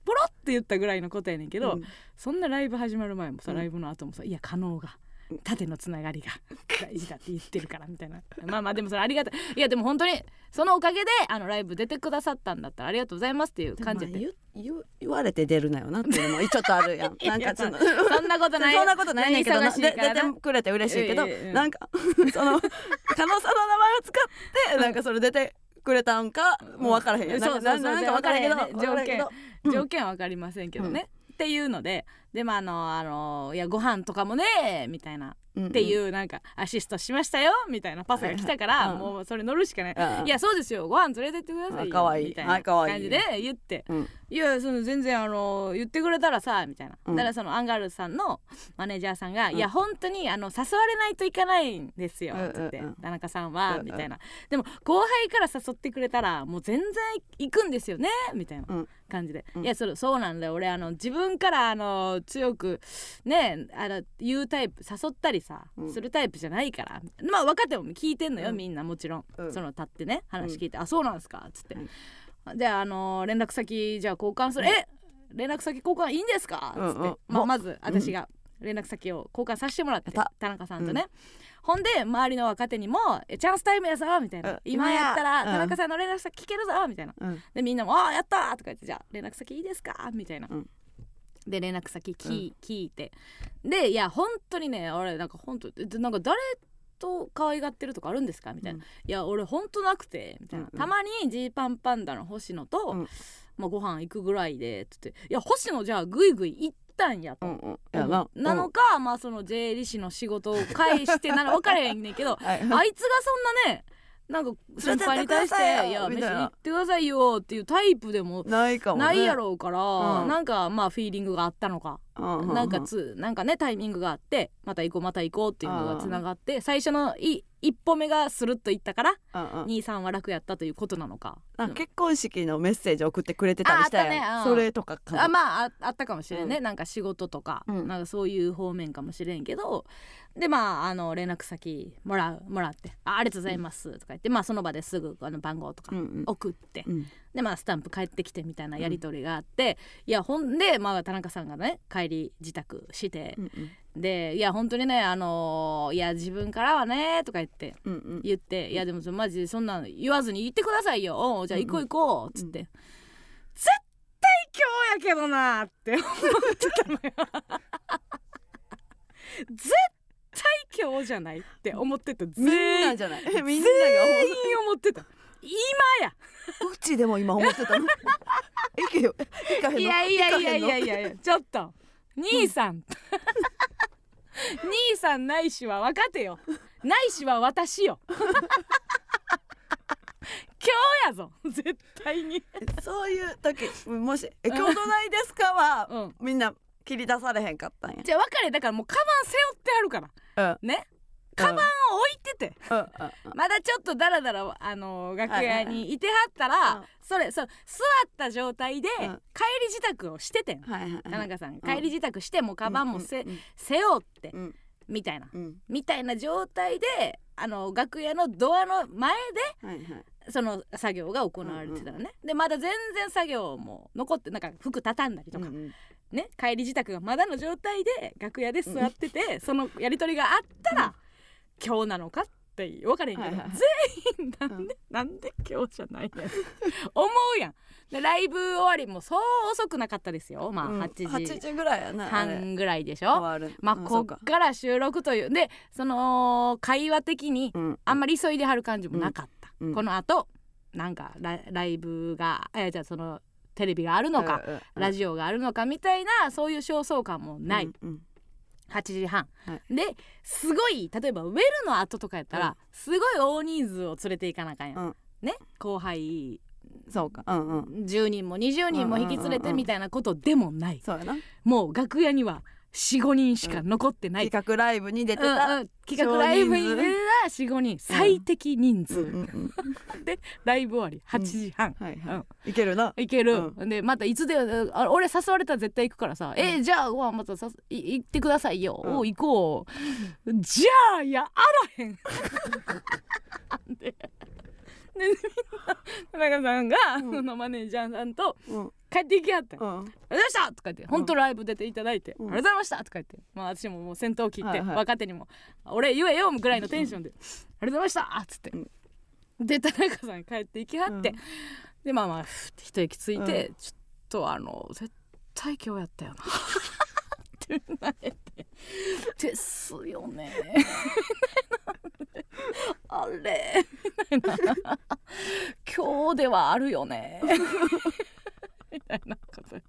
ポロって言ったぐらいのことやねんけど、うん。そんなライブ始まる前もさうん。ライブの後もさ「いや加納が縦のつながりが 大事だって言ってるから」みたいな。まあまあでもそれありがたい。いやでも本当にそのおかげであのライブ出てくださったんだったらありがとうございますっていう感じでで言言言われて出るなよなっていうのもちょっとあるやん。なんかそのそんなことない。よ。そんなことない。ねんけど出てくれて嬉しいけど、ええええなんかその加納さんの名前を使ってなんかそれ出てくれたんかもう分からへんやん、そうなんなんか分からへんけど分からへんね分からへん。けどうん。条件は分かりませんけどね、っていうのででもあのあのいやご飯とかもねみたいな。っていうなんかアシストしましたよみたいなパスが来たから、もうそれ乗るしかない、うんいやそうですよ。ご飯連れてってくださいみたいな感じで言って。うん。いやその全然あの言ってくれたらさみたいな、うん。だからそのアンガールズさんのマネージャーさんが「うん。いや本当にあの誘われないといかないんですよ」って、うん田中さんは、みたいな。でも後輩から誘ってくれたらもう全然行くんですよねみたいなうん。感じで、うん。いやそれそうなんだよ。俺あの自分からあの強くねあの言うタイプ誘ったりさ、うん。するタイプじゃないから。まあ分かっても聞いてんのよ、うん。みんなもちろん、うん。その立ってね話聞いて「あそうなんですか」っつって、うん。じゃああの連絡先じゃあ交換する、え？連絡先交換いいんですか?」っつって、うんうんまあ、おまず私が連絡先を交換させてもらって、田中さんとね、ほんで周りの若手にも「えチャンスタイムやぞ」みたいな、うん。今やったら田中さんの連絡先聞けるぞ」みたいな。うん。でみんなも「ああやった!」とか言って「じゃあ連絡先いいですか?」みたいな、うんで連絡先聞,、聞いて。でいや本当にね俺なんか本当でなんか誰と可愛がってるとかあるんですか？みたいな、うん。いや俺本当なくてみたいな、うんうん。たまにジーパンパンダの星野と、うん。まあ、ご飯行くぐらいでつって「いや星野じゃあグイグイ行ったんや」と。うんうん。やななのか、まあその税理士の仕事を返してなの分からへんねんけどうん はい。あいつがそんなねなんか先輩に対して「連れてってくださいや飯行ってくださいよ」っていうタイプでもないかもね。ないやろうから、うん。なんかまあフィーリングがあったのか、うんうんうん。なんかつなんかねタイミングがあってまた行こうまた行こうっていうのがつながって最初のい一歩目がスルッといったからうんうん。兄さんは楽やったということなのか。結婚式のメッセージ送ってくれてたりしたやんああったねうん。それとかあまあああったかもしれんね、うなんか仕事とか、うん。なんかそういう方面かもしれんけどでまああの連絡先もらうもらって「あありがとうございます」とか言って、まあその場ですぐあの番号とかうんうん。送って、うん。でまあスタンプ帰ってきてみたいなやり取りがあって、いやほんでまあ田中さんがね帰り自宅してう、ん。でいや本当にねあのーいや自分からはねとか言ってうんうん。言って、いやでもそマジでそんなの言わずに言ってくださいよ。じゃあ行こう行こうっつって、絶対今日やけどなって思ってたのよ。絶 対今日じゃないって思ってた。みんなじゃないみんなが全員思ってた。今や。うちでも今思ってたの？いやいやいやいやいいや。いやちょっと。兄さん。兄さんないしは分かってよ。ないしは私よ。今日やぞ。絶対に。そういう時もしえ今日どないですかは、うん。みんな切り出されへんかったんや。じゃあ別れだからもうカバン背負ってあるから。うんね。カバンを置いてて、まだちょっとダラダラあの楽屋にいてはったら、それそう座った状態で、うん。帰り自宅をしててん。田中さん。帰り自宅してもうカバンもせ、うん背負って、うん。みたいな。うん。みたいな状態であの楽屋のドアの前。でその作業が行われてたのね、でまだ全然作業も残ってなんか服畳んだりとか、ね帰り自宅がまだの状態で楽屋で座ってて、そのやり取りがあったら、今日なのかって分からへんけど、はいはいはい。全員なんで、なんで今日じゃないねん思うやん。でライブ終わりもそう遅くなかったですよ。まあうん。8時。8時ぐらいやな。半ぐらいでしょ？まあこっかから収録という。でその会話的にうん。あんまり急いではる感じもなかった、うん。うん。このあとなんかラライブがえじゃあそのテレビがあるのか、うんうんラジオがあるのかみたいなそういう焦燥感もない、うんうん。8時半、はですごい例えばウェルの後とかやったら、うん。すごい大人数を連れていかなあかんやん、うん。ね？後輩。そうか。うんうん。10人も20人も引き連れてみたいなことでもない、そうやな。もう楽屋には45人しか残ってない、企画ライブに出てうんた。うん。企画ライブに出た45人最適人数、でライブ終わり8時半、はいうん。はい。いけるな。いける、うでまたいつであ俺誘われたら絶対行くからさ「えじゃあご飯またさい行ってくださいよ、うん。お行こう」じゃあやあらへん。ででみんな田中さんが、うん。そのマネージャーさんとうん帰って行きはったんうん。ありがとうございました!」とか言って「本当ライブ出ていただいて、うんありがとうございました!」とか言ってまあ私ももう先頭切って、はいはい若手にも「俺言えよ!」ぐらいのテンションで「ありがとうございました!」っつって、うんで田中さん帰って行きはって、うんでまあまあ一息ついて、うちょっとあの絶対今日やったよなってなれてですよねあれ今日ではあるよねみたいなことで。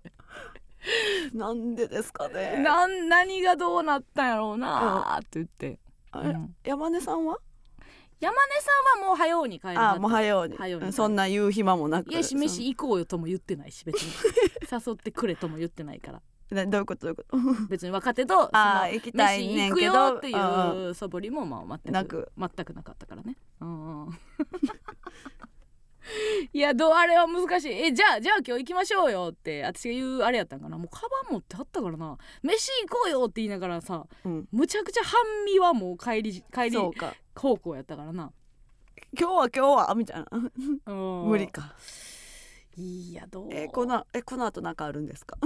なんでですかね。なん何がどうなったんやろうなって言って、うん。山根さんは？山根さんはもう早うに帰るあもう早うに。早うにうんそんな言う暇もなく。いやし飯行こうよとも言ってないし別に。誘ってくれとも言ってないから。どういうこと？どういうこと？別に若手とそのあー行きたいねんけど。飯行くよってうんいう素振りもまあ全くなく。全くなかったからね。うんうん いやどうあれは難しい。えじゃあじゃあ今日行きましょうよって私が言うあれやったんかな。もうカバン持ってはったからな。飯行こうよって言いながらさうん。むちゃくちゃ半身はもう帰り帰り方向やったからな、今日は今日はみたいな。うん。無理か。いやどうえこのえこの後なんかあるんですか？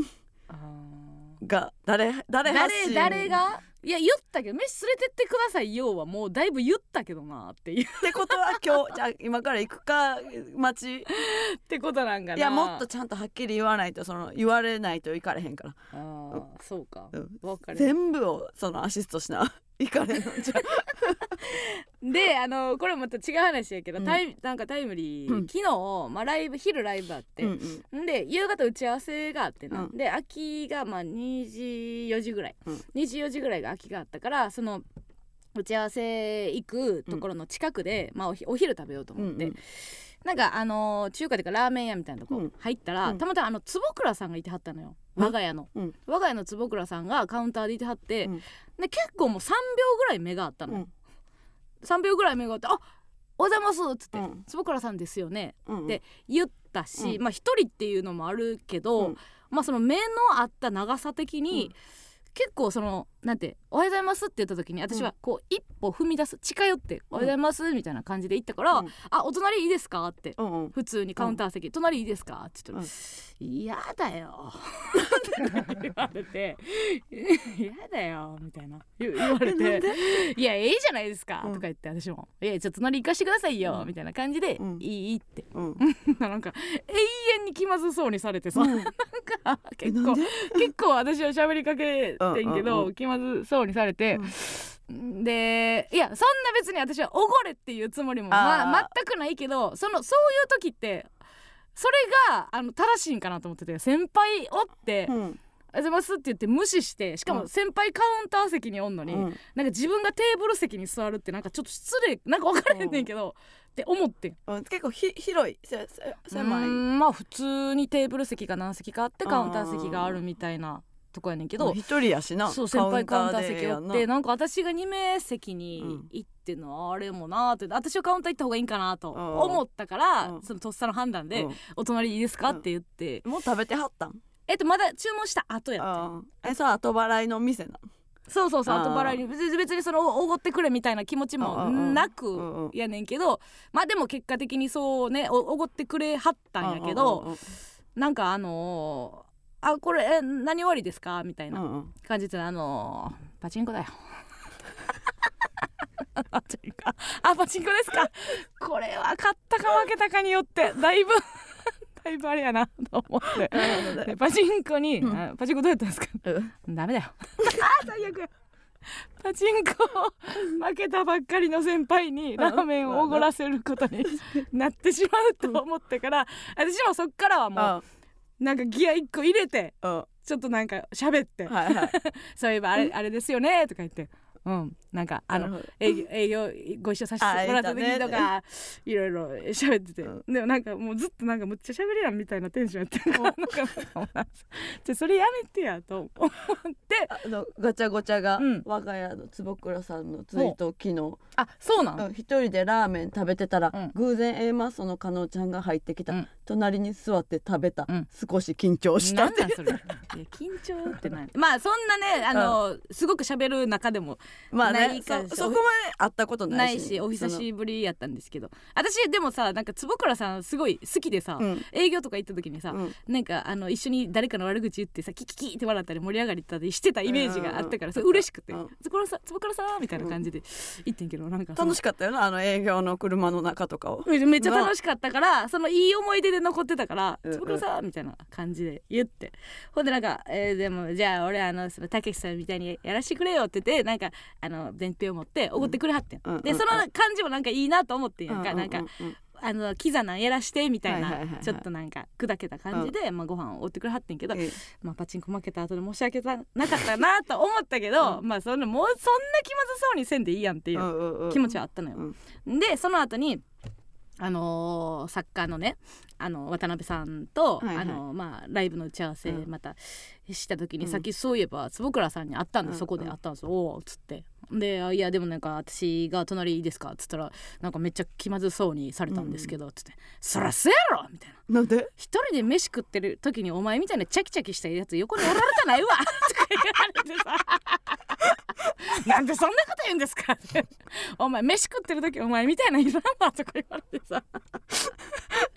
が誰誰発誰信誰が？いや言ったけど飯連れてってください。よはもうだいぶ言ったけどなっていう。ってことは今日じゃあ今から行くか待ちってことなんかな。いやもっとちゃんとはっきり言わないとその言われないと行かれへんから。あーそうか。うん。分かる。全部をそのアシストしな行かれんのじゃ。であのこれまた違う話やけど、うん。タイなんかタイムリー、うん。昨日、まあ、ライブ昼ライブあって、うんうん。んで夕方打ち合わせがあってな、うん。で秋がまあ2時4時ぐらい、うん。2時4時ぐらいが秋があったからその打ち合わせ行くところの近くで、まあ、おひお昼食べようと思って、うんうんなんかあのー中華というかラーメン屋みたいなとこうん。入ったら、うん。たまたまあの坪倉さんがいてはったのよ。うん。我が家の、うん。我が家の坪倉さんがカウンターでいてはって、うん。で結構もう3秒ぐらい目があったの、うん。3秒ぐらい目が合って「あおはようございます」っつってうん「坪倉さんですよね」うんで言ったし、うん。まあ一人っていうのもあるけど、うん。まあその目の合った長さ的に、うん。結構そのなんて「おはようございます」って言った時に私はこう一歩踏み出す近寄って「おはようございます」みたいな感じで言ったから「うん。あお隣いいですか?」ってうんうん。普通にカウンター席「隣いいですか?」って言ったらうん「嫌、だよ」言われて「嫌だよ」みたいな言言われて「いやええじゃないですか」うんとか言って私も「いやちょっと隣行かしてくださいよ」うん。みたいな感じでうん「いい?」って。うん。なんか永遠に気まずそうにされてさ、うん。なんか結構結構私は喋りかけてんけど、うんうんうん。気まずそうにされて、でいやそんな別に私はおごれっていうつもりも、まあー全くないけどそのそういう時ってそれがあの正しいんかなと思ってて先輩おって「おはようんざいます」って言って無視してしかもうん。先輩カウンター席におんのに、うん。なんか自分がテーブル席に座るってなんかちょっと失礼なんか分からへんねんけど、って思ってん。うん。結構ひ広い。狭い。うんまあ普通にテーブル席が何席かあってカウンター席があるみたいなとこやねんけど。一人やしなそう先輩カウンター席でおってな。んか私が2名席に行ってんのはあれもなーって私はカウンター行った方がいいんかなと思ったからうん。そのとっさの判断でうん「お隣いいですか?」って言って。もう食べてはったん？えっとまだ注文した後やってあー。えそう後払いの店なそうそうそう後払いに別にそのおごってくれみたいな気持ちもなくやねんけどまあでも結果的にそうねおおごってくれはったんやけど、なんかあのーあこれえ何割ですか?」みたいなうんうん。感じであのーパチンコだよ。パチンコあパチンコですか？これは勝ったか負けたかによってだいぶ だいぶあれやなと思って。パチンコに、うん。あパチンコどうやったんですか？うんダメだよ。あ最悪。やパチンコ負けたばっかりの先輩にラーメンをおごらせることになってしまうと思ってから私もそっからはもあうなんかギア1個入れてうん。ちょっとなんか喋って、はいはい。そういえばあれあれですよねとか言って。うん。なんかあの営業ご一緒させてもらった時とかいろいろ喋ってて、うでもなんかもうずっとなんかむっちゃ喋りやんみたいなテンションやってるから。なんかじゃそれやめてやと思って。あのガチャゴチャが、うん。我が家の坪倉さんのツイートを昨日あそうなん、うん一人でラーメン食べてたら、うん。偶然 A マッソの加納ちゃんが入ってきた、うん隣に座って食べた、うん。少し緊張したってなそれ。いや緊張ってないまあそんなねあの、すごく喋る中でもまあないねかそそこまで会ったことなないいししお久しぶりやったんですけど。私でもさなんか坪倉さんすごい好きでさ、うん。営業とか行った時にさ、うん。なんかあの一緒に誰かの悪口言ってさキキキって笑ったり盛り上がりったりしてたイメージがあったからそれ嬉しくて。うん「坪倉さん坪倉さん」みたいな感じで言ってんけどなんかその。楽しかったよなあの営業の車の中とかを。めっちゃ楽しかったからそのいい思い出で残ってたから「うんうん坪倉さん」みたいな感じで言って。ほんでなんか、えーでもじゃあ俺あのそのたけしさんみたいにやらしてくれよって言ってなんかあの伝票持っておごってくれはってん、うん。うん。でその感じもなんかいいなと思ってんやんか、うなんかううん。あのキザなんやらしてみたいな、ちょっとなんか砕けた感じで、まあ、ご飯をおってくれはってんけど、ええまあ、パチンコ負けた後で申し訳なかったなと思ったけど、うん。まあそんなもうそんな気まずそうにせんでいいやんっていううんうんうん。気持ちはあったのよ。うん。でその後にあのー、作家のねあの渡辺さんと、はいはい。あのまあ、ライブの打ち合わせうん。またした時に、うん。さっきそういえば坪倉さんに会ったんで、うん。そこで会ったんですよ、おおっつって。であ「いやでもなんか私が隣いいですか?」っつったらなんかめっちゃ気まずそうにされたんですけど、つって「そらそうやろ!」みたいな。なんで？一人で飯食ってる時にお前みたいなチャキチャキしたやつ横におられたないわ とか言われてさ。なんでそんなこと言うんですか。っ てお前飯食ってる時お前みたいないらんわとか言われてさ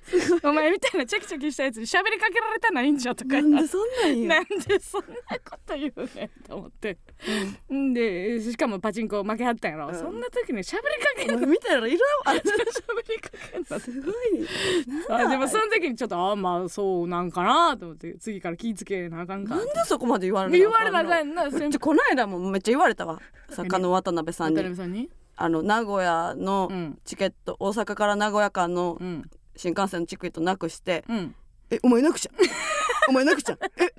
お前みたいなチャキチャキしたやつに喋りかけられたないんじゃとか。なんでそんなんなんでそんなこと言うねんと思って、ん、でしかもパチンコ負けはったんやろ、うん。そんな時に喋りかける。お前見たらいらん。わ喋りかけんのすごいあでもその時にちょっとあまあそうなんかなと思って次から気ぃつけなあかんか。なんでそこまで言われな言われなあかんんな。ゃこの間もめっちゃ言われたわ。作家の渡辺さん渡に辺さんに？あの名古屋のうん。チケット、大阪から名古屋間のうん新幹線のチケットなくしてうん「えお前なくちゃん。お前なくちゃん。え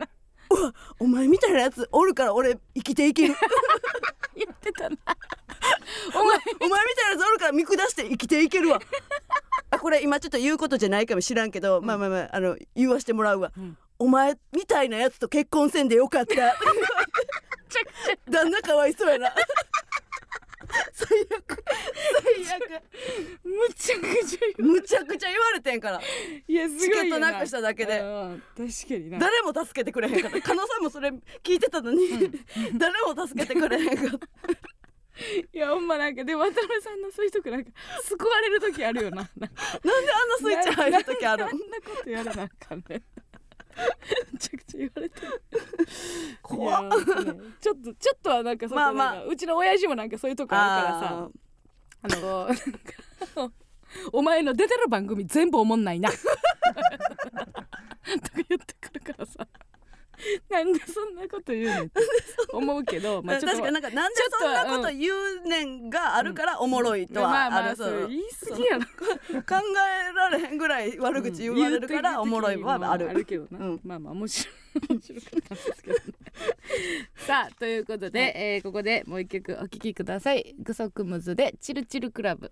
お前みたいなやつおるから俺生きていける。言ってたな。お前お前みたいなやつ。おるから見下して生きていけるわ。あこれ今ちょっと言うことじゃないかもしらんけど、まあまあまああの言わしてもらうわ、ん。お前みたいなやつと結婚せんでよかった。旦那かわいそうやな 最悪。最むちゃくちゃ言むちゃくちゃ言われてんから。ういやすごいよチケットなくしただけで。うん確かにな。誰も助けてくれへんかった。加納さんもそれ聞いてたのに、誰も助けてくれへんかった。いやほんまなんかでも渡辺さんのそういうとこなんか。救われる時あるよな。なんか。なんであんなスイッチ入る時あるあんなことやらなあかんね めちゃくちゃ言われてる。怖っ。ね。ちょっとちょっとはなんかそこまあまあ。うちの親父もなんかそういうとこあるから。さあのなんかお前の出てる番組全部おもんないな。とか言ってくるからさ なんでそんなこと言うねんって思うけど、まあ、ちょっと確かになんかなんでそんなこと言うねんがあるからおもろいとまあはまあそある。そうう。言い過ぎやろ。考えられへんぐらい悪口言われるからおもろいはある。あるけどな、うん。まあまあ面白い。面白かったんですけどね。さあということで、えーここでもう一曲お聴きください。グソクムズでチルチルクラブ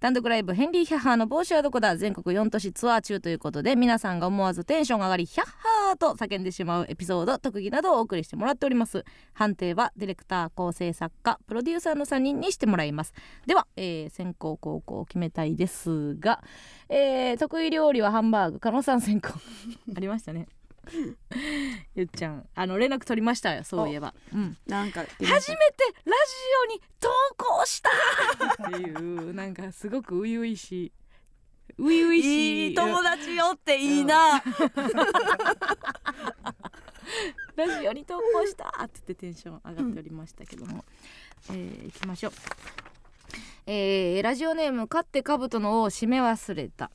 単独ライブヘンリー・ヒャッハーの帽子はどこだ？全国4都市ツアー中ということで皆さんが思わずテンション上がりヒャッハーと叫んでしまうエピソード特技などをお送りしてもらっております。判定はディレクター構成作家プロデューサーの3人にしてもらいます。では、えー先行後攻を決めたいですが、えー得意料理はハンバーグ。加納さん先行 ありましたね。ゆっちゃんあの連絡取りましたよそういえば、うん、なんか初めてラジオに投稿した。っていうなんかすごく初々しい。初々しい。いい友達よっていいな、ラジオに投稿したって言ってテンション上がっておりましたけども、えー、いきましょう、えーラジオネーム「勝って兜の尾を締め忘れた」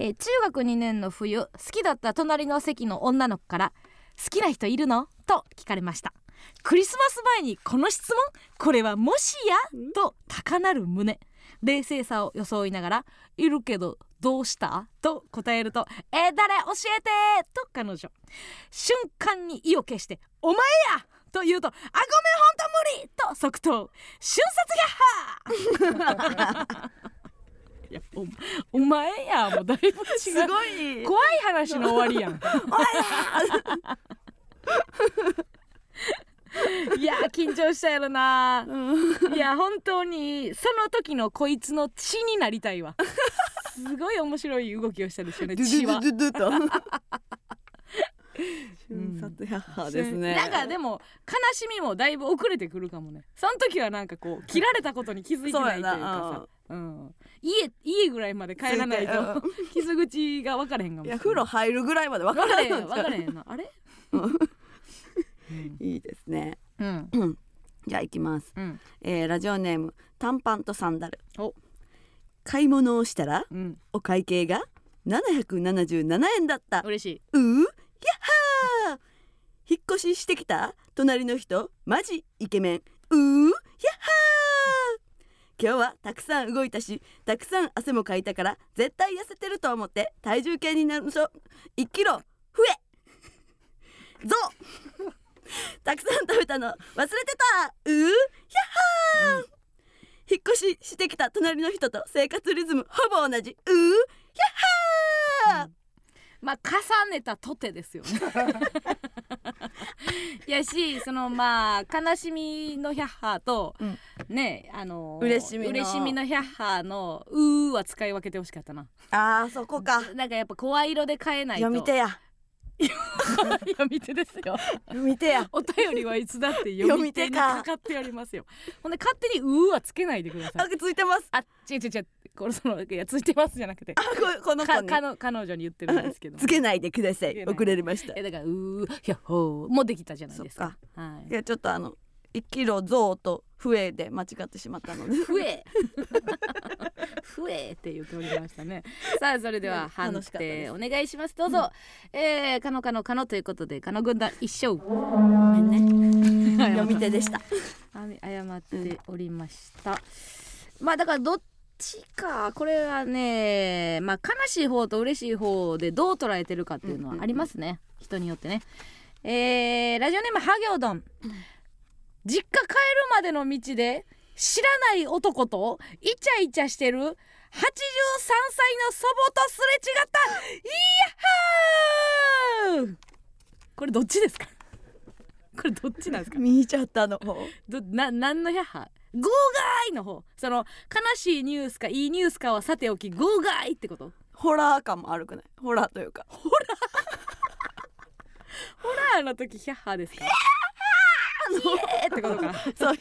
えー中学2年の冬好きだった隣の席の女の子から「好きな人いるの?」と聞かれましたクリスマス前にこの質問？これはもしや？と高鳴る胸冷静さを装いながら「いるけどどうした?」と答えると「えー誰？教えて!」と彼女瞬間に意を決して「お前や!」と言うと「あごめんほんと無理!」と即答瞬殺やっはーいやおお前やもうだいぶ違う。すごい。怖い話の終わりやん。いや。緊張したやろな、いや本当にその時のこいつの血になりたいわ。すごい面白い動きをしたでしょうね血は 瞬殺百派ですね。なんかでも悲しみもだいぶ遅れてくるかもね。その時はなんかこう 切られたことに気づいてないというかさ。うん、家家ぐらいまで帰らないと 傷口が分からへんかもい。いや風呂入るぐらいまで分分かかららへん分からへんなあれ？いいですね。うん。じゃあ行きます、うん。えーラジオネーム短パンとサンダル。お。買い物をしたらうん。お会計が777円だった。嬉しい。うー？やっはー。引っ越ししてきた？隣の人？マジ？イケメン？うー？やっはー。今日はたくさん動いたしたくさん汗もかいたから絶対痩せてると思って体重計になると1キロ。増え。ぞ。たくさん食べたの。忘れてた。うー？やっはー。引っ越ししてきた隣の人と生活リズムほぼ同じ。うー？やっはー。まあ重ねたとてですよね。やしそのまあ悲しみのヒャッハーと、うん。ねあの嬉しみの嬉しみのヒャッハーのうーは使い分けてほしかったな。あーそこか。なんかやっぱ声色で変えないと。読み手や読み手ですよ。読み手や。お便りはいつだって読み手にか。かっておりますよ。ほんで勝手にうーはつけないでくださあいついてます。あ違う違う違う。これそのいやついてますじゃなくて。あここの子に。か彼女に言ってるんですけど。も つけないでください。遅れました。えだからうーひゃっほーもできたじゃないですか。そはい。いやちょっとあの1キロ増と増えで間違ってしまったので。ふえふえって言っておりましたね。さあそれでは判定お願いします。どうぞ、えー、かのかのかのということでかの軍団一勝。ごめんね。読み手でした。謝っておりました、まあだからどっちか。これはねまあ悲しい方と嬉しい方でどう捉えてるかっていうのはありますね、人によってね。えーラジオネームハギョうどん実家帰るまでの道で知らない男とイチャイチャしてる83歳の祖母とすれ違った。イヤッハー！これどっちですか？これどっちなんですか？見ちゃったの。方どな何のヤッハー？ゴーガイの方。その悲しいニュースかいいニュースかはさておきゴーガイってこと？ホラー感も悪くない？ホラーというか。ホラーの時ヒャッハーですか？イエーってことか。そう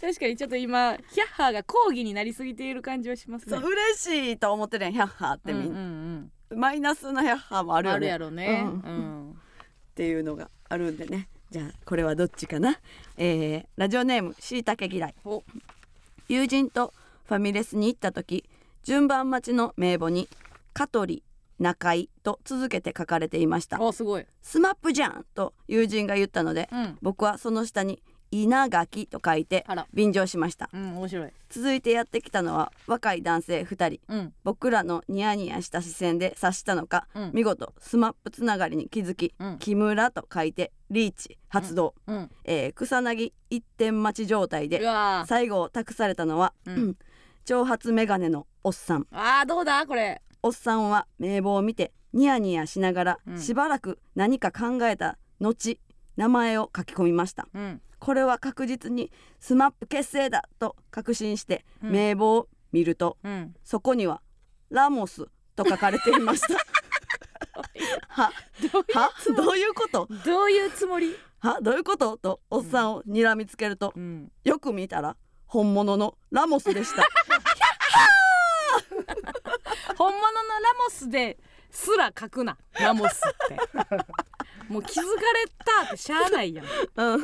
確かにちょっと今ヒャッハーが抗議になりすぎている感じはしますね。そう嬉しいと思ってるやんヒャッハーってみんな、うんうんマイナスなヒャッハーもあうんあるるよねやろね、ううん。んっていうのがあるんでね。じゃあこれはどっちかな、えーラジオネームしいたけ嫌い。お。友人とファミレスに行った時順番待ちの名簿に「香取中居」と続けて書かれていました。おすごい、「スマップじゃん!」と友人が言ったのでうん。僕はその下に「稲垣」と書いてあら。便乗しました。うん面白い。続いてやってきたのは若い男性2人。うん。僕らのニヤニヤした視線で察したのか、うん。見事スマップつながりに気づき、うん。木村と書いてリーチ発動、うん。えー草彅一点待ち状態うで最後を託されたのは、うん。長髪メガネのおっさん。あーどうだこれおっさんは名簿を見てニヤニヤしながら、うん。しばらく何か考えた後名前を書き込みました。うん。これは確実にスマップ結成だと確信してうん。名簿を見ると、うん。そこにはラモスと書かれていました。は どういうは？どういうこと？どういうつもり？は？どういうこと？とおっさんを睨みつけると、うん。よく見たら本物のラモスでした 本物のラモスですら書くな。ラモスって。もう気づかれたってしゃあないやん、うん。う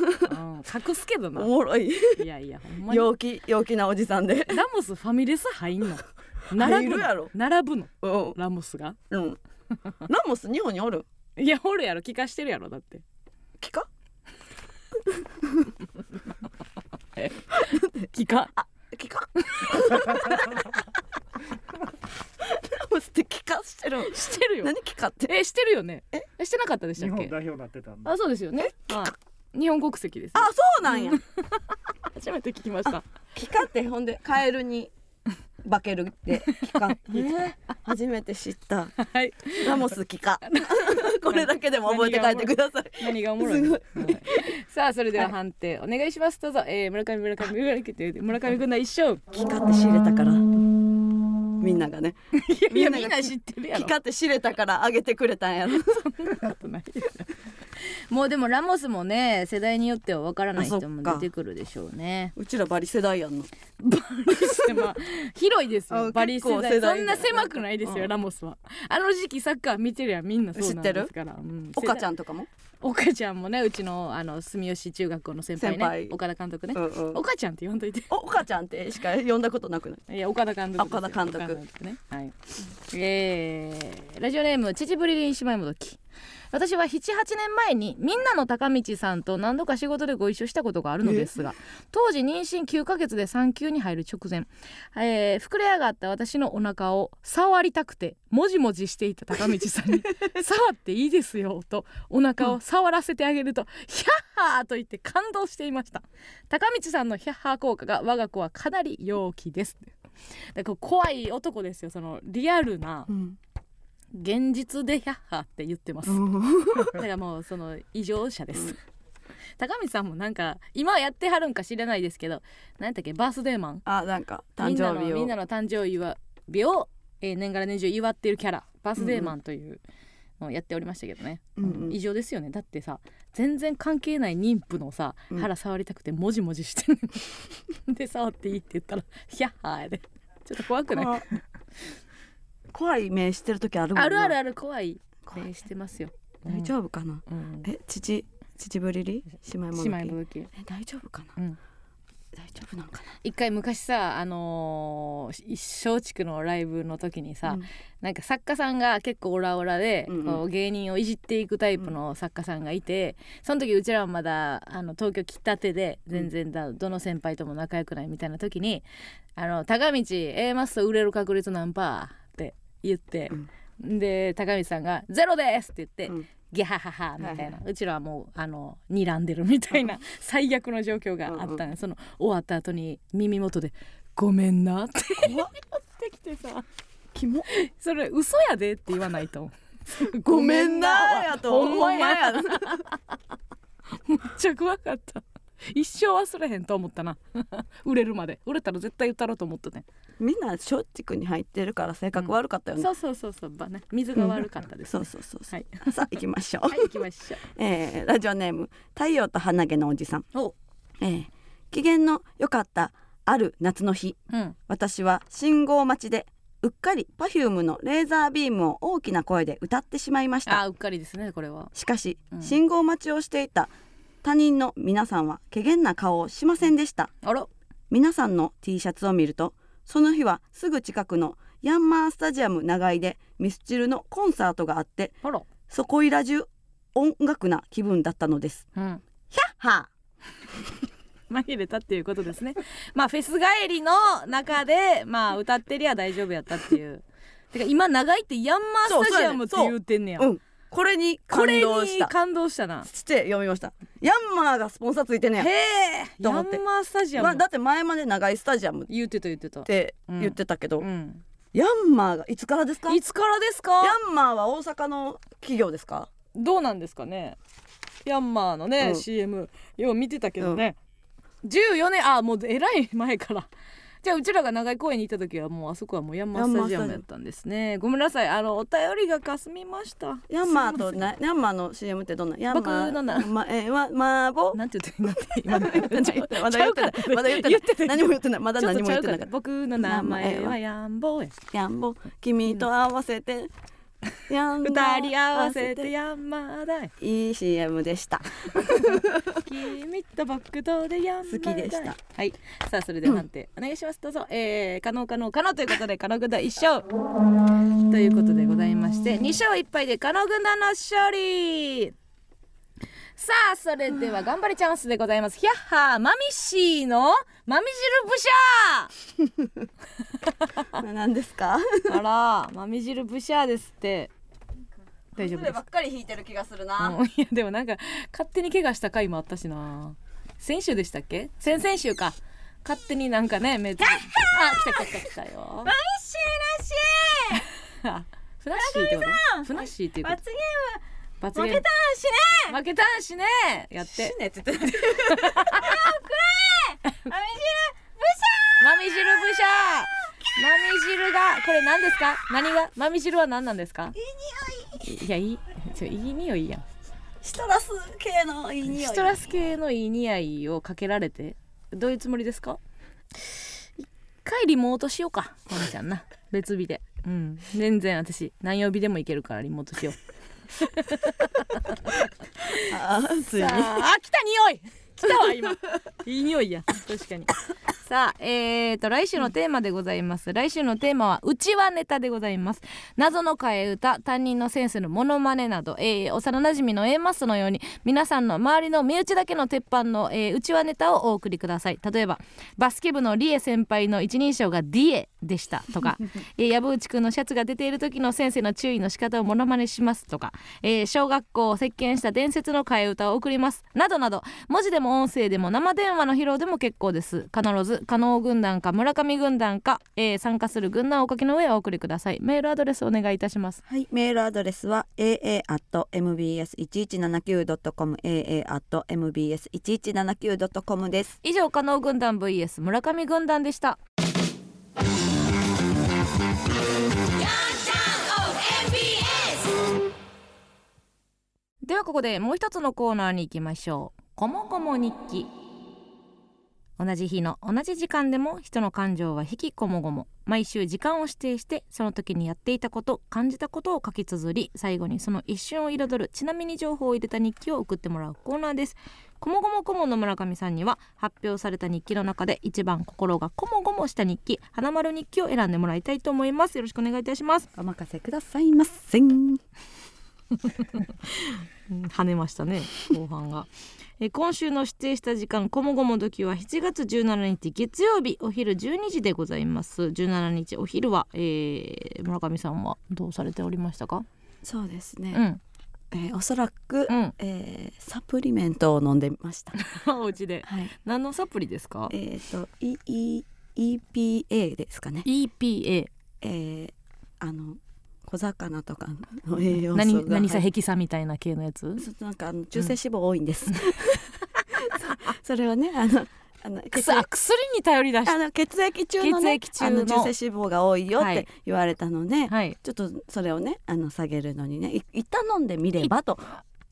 ん、隠すけどな。おもろい。いやいやほんまに。陽気陽気なおじさんで。ラモスファミレス入んの。並 ぶ入るやろ。の。並ぶの。うん。ラモスが。うん。ラモス日本におる？いやおるやろ。聞かしてるやろだって。聞か？聞か？聞か。ラモスって聞かしてる。してるよ。何聞かってえしてるよね。え？してなかったでしたっけ？日本代表になってたんだ。あそうですよね。はい。日本国籍ですあそうなんや。初めて聞きました。聞かってほんでカエルに化けるって聞か えー初めて知った。はい。ラモス聞か。これだけでも覚えて帰ってください。何がおもろいはい。さあそれでは判定お願いします。どうぞ、えー、村上村上村上村上軍団一勝聞かって知れたから。みんながね。いやみんな知ってるやろ。聞かって知れたからあげてくれたんやろ。ことないですよ もうでもラモスもね世代によってはわからない人も出てくるでしょうね。うちらバリ世代やんのまあ広いですあよバリ世代。そんな狭くないですよ、うん。ラモスは。あの時期サッカー見てるやんみんなそうなんですから。うんおかちゃんんとかも？岡ちゃんもねうちのあの住吉中学校の先輩ね。先輩。岡田監督ね。う、んうん。岡ちゃんって呼んどいて。おおかちゃんってしか呼んだことなくない？いや岡田監督岡田監督。ね。はい。えー、ラジオネーム秩父リリン姉妹もどき私は78年前にみんなの高道さんと何度か仕事でご一緒したことがあるのですが当時妊娠9ヶ月で産休に入る直前、えー膨れ上がった私のお腹を触りたくてもじもじしていた高道さんに「触っていいですよ」とお腹を触らせてあげると「ヒャッハー!」と言って感動していました。高道さんのヒャッハー効果が我が子はかなり陽気です。だから怖い男ですよそのリアルなうん現実でヒャッハーって言ってます。だからもうその異常者です、高見さんもなんか今はやってはるんか知らないですけど何やっけ？バースデーマン。あなんか誕生日を。のみんなの誕生日を、えー年がら年中祝っているキャラ。バースデーマンというのをやっておりましたけどね、うんうん。異常ですよね。だってさ全然関係ない妊婦のさうん。腹触りたくてもじもじしてんの で触っていいって言ったらヒャッハーやで。ちょっと怖くない？怖怖い目してる時あるもんな。あるあるある怖い。怖い目してますよ、大丈夫かな？うん、え父父ぶりり？姉妹も姉妹もえ大丈夫かな？うん。大丈夫なんか一回昔さあのー松竹のライブの時にさ、な、うん。なんか作家さんが結構オラオラで、うんうん。こう芸人をいじっていくタイプの作家さんがいて、その時うちらはまだあの東京来たてで全然だ、どの先輩とも仲良くないみたいな時に「あの高道 A マスト売れる確率何パー?」言って、で高道さんが「ゼロです!」って言って。うん。ギャハハハみたい。な、はいはうちらはもうあの睨んでるみたいな最悪の状況があったの、その終わった後に耳元で「ごめんな」って。怖っ。言っ。てきてさ。キモそれ嘘やでって言わないと ごめんなやとほんまや。っちゃ怖かった一生忘れへんと思ったな。売れるまで。売れたら絶対言ったろうと思ってねみんな松竹に入ってるから性格悪かったよね、そうそうそうそう。ばね。水が悪かったです、そうそうそうそう、はい。さあ行きましょう、はい行きましょ えーラジオネーム太陽と花毛のおじさん、うお。えー機嫌の良かったある夏の日。うん。私は信号待ちでうっかり Perfume のレーザービームを大きな声で歌ってしまいました。あうっかりですねこれは。しかし、うん。信号待ちをしていた他人の皆さんは怪げな顔をしませんでした。あら。皆さんの T シャツを見るとその日はすぐ近くのヤンマースタジアム長井でミスチルのコンサートがあってあら。そこいら中音楽な気分だったのです。うん。ヒャッハ 紛れたっていうことですね。まあフェス帰りの中でまあ歌ってりゃ大丈夫やったっていう。てか今長いってヤンマースタジアムって言うてんねや。ーうんこれに感動した。に感動したな。して読みましたヤンマーがスポンサーついてんねへやえヤンマースタジアムまあだって前まで長井スタジアムっ言ってた言ってたて言ってたけど、うんヤンマーがいつからですかいつからですかヤンマーは大阪の企業ですかどうなんですかねヤンマーのね、うん CM よう見てたけどね、14年あもうえらい前からじゃあうちらが長井公園に行った時はもうあそこはもうヤンマースタジアムやったんですね。ごめんなさい。あのお便りがかすみました。ヤンマーとなヤンマーの CM ってどんな？ヤンマー。僕のな。前は麻婆せんなんて言って今。のまだ言ってない。まだ言ってない。何も言ってない。まだ何も言ってなかった。僕の名前はヤンボヤンボ君と合わせて。ヤンマー 二人合わせてヤンマーだい。いい CM でした。君と僕とでヤンマーだい。好きでした。はい。さあそれでは判定お願いします。どうぞ。えー、可能可能可能ということで可能軍団一勝。ということでございまして2勝1敗で可能軍団の勝利さあそれでは頑張りチャンスでございます。ひゃっはーマミシーのマミ汁ブシャー何ですか？あらマミ汁ブシャーですって。大丈夫です。ばっかり弾いてる気がするな。うんいやでもなんか勝手に怪我した回もあったしな。先週でしたっけ？先々週か。勝手になんかね目つぶあ来た来た来た来たよ。マッシー あフナッシーってこと？フナッシーっていうこと？罰ゲ罰ゲーム。ーム負けたんしね負けたんしねやって。死ねって言ってた。マミマミ汁ブシャー。マミ汁がこれ何ですか？何が？マミ汁は何なんですか？いい匂い。いやいい。ちょいい匂いやん。シトラス系のいい匂い。シトラス系のいい匂いをかけられてどういうつもりですか？一回リモートしようかまみちゃんな。別日で。うん。全然私何曜日でもいけるからリモートしよう あーつい。にあ来た匂い。来たわ今。いい匂いや。確かにさあえーと来週のテーマでございます。来週のテーマはうちわネタでございます。謎の替え歌担任の先生のモノマネなど、えー幼馴染の A マスのように皆さんの周りの身内だけの鉄板の、えー、うちわネタをお送りください。例えばバスケ部のリエ先輩の一人称がディエでした。とか、えー、藪内くんのシャツが出ている時の先生の注意の仕方をモノマネします。とか、えー小学校を席巻した伝説の替え歌を送ります。などなど文字でも音声でも生電話の披露でも結構です。必ず加納軍団か村上軍団か、えー参加する軍団をお書きの上お送りください。メールアドレスお願いいたします。はい、メールアドレスは aa.mbs1179.com aa.mbs1179.com です。以上加納軍団 vs 村上軍団でした。ではここでもう一つのコーナーに行きましょう「こもこも日記」同じ日の同じ時間でも人の感情は引きこもごも毎週時間を指定してその時にやっていたこと感じたことを書き綴り最後にその一瞬を彩るちなみに情報を入れた日記を送ってもらうコーナーです。こもごも顧問の村上さんには発表された日記の中で一番心がこもごもした日記花丸日記を選んでもらいたいと思います。よろしくお願いいたします。お任せくださいませんうん。跳ねましたね後半がえー今週の指定した時間こもごも時は7月17日月曜日お昼12時でございます。17日お昼は、えー村上さんはどうされておりましたか？そうですね、うん。えーおそらく、うん。えーサプリメントを飲んでました。お家で。はい。何のサプリですか？えっ、と E E EPA ですかね。EPA えーあの小魚とかの栄養素が何何さヘキサみたいな系のやつ？そうなんかあの中性脂肪多いんです、そそれをねあのあの薬に頼りだしあの血液中の、ね、血液中の。中性脂肪が多いよっはい。て言われたので、はい。ちょっとそれをねあの下げるのにねい一旦飲んでみればと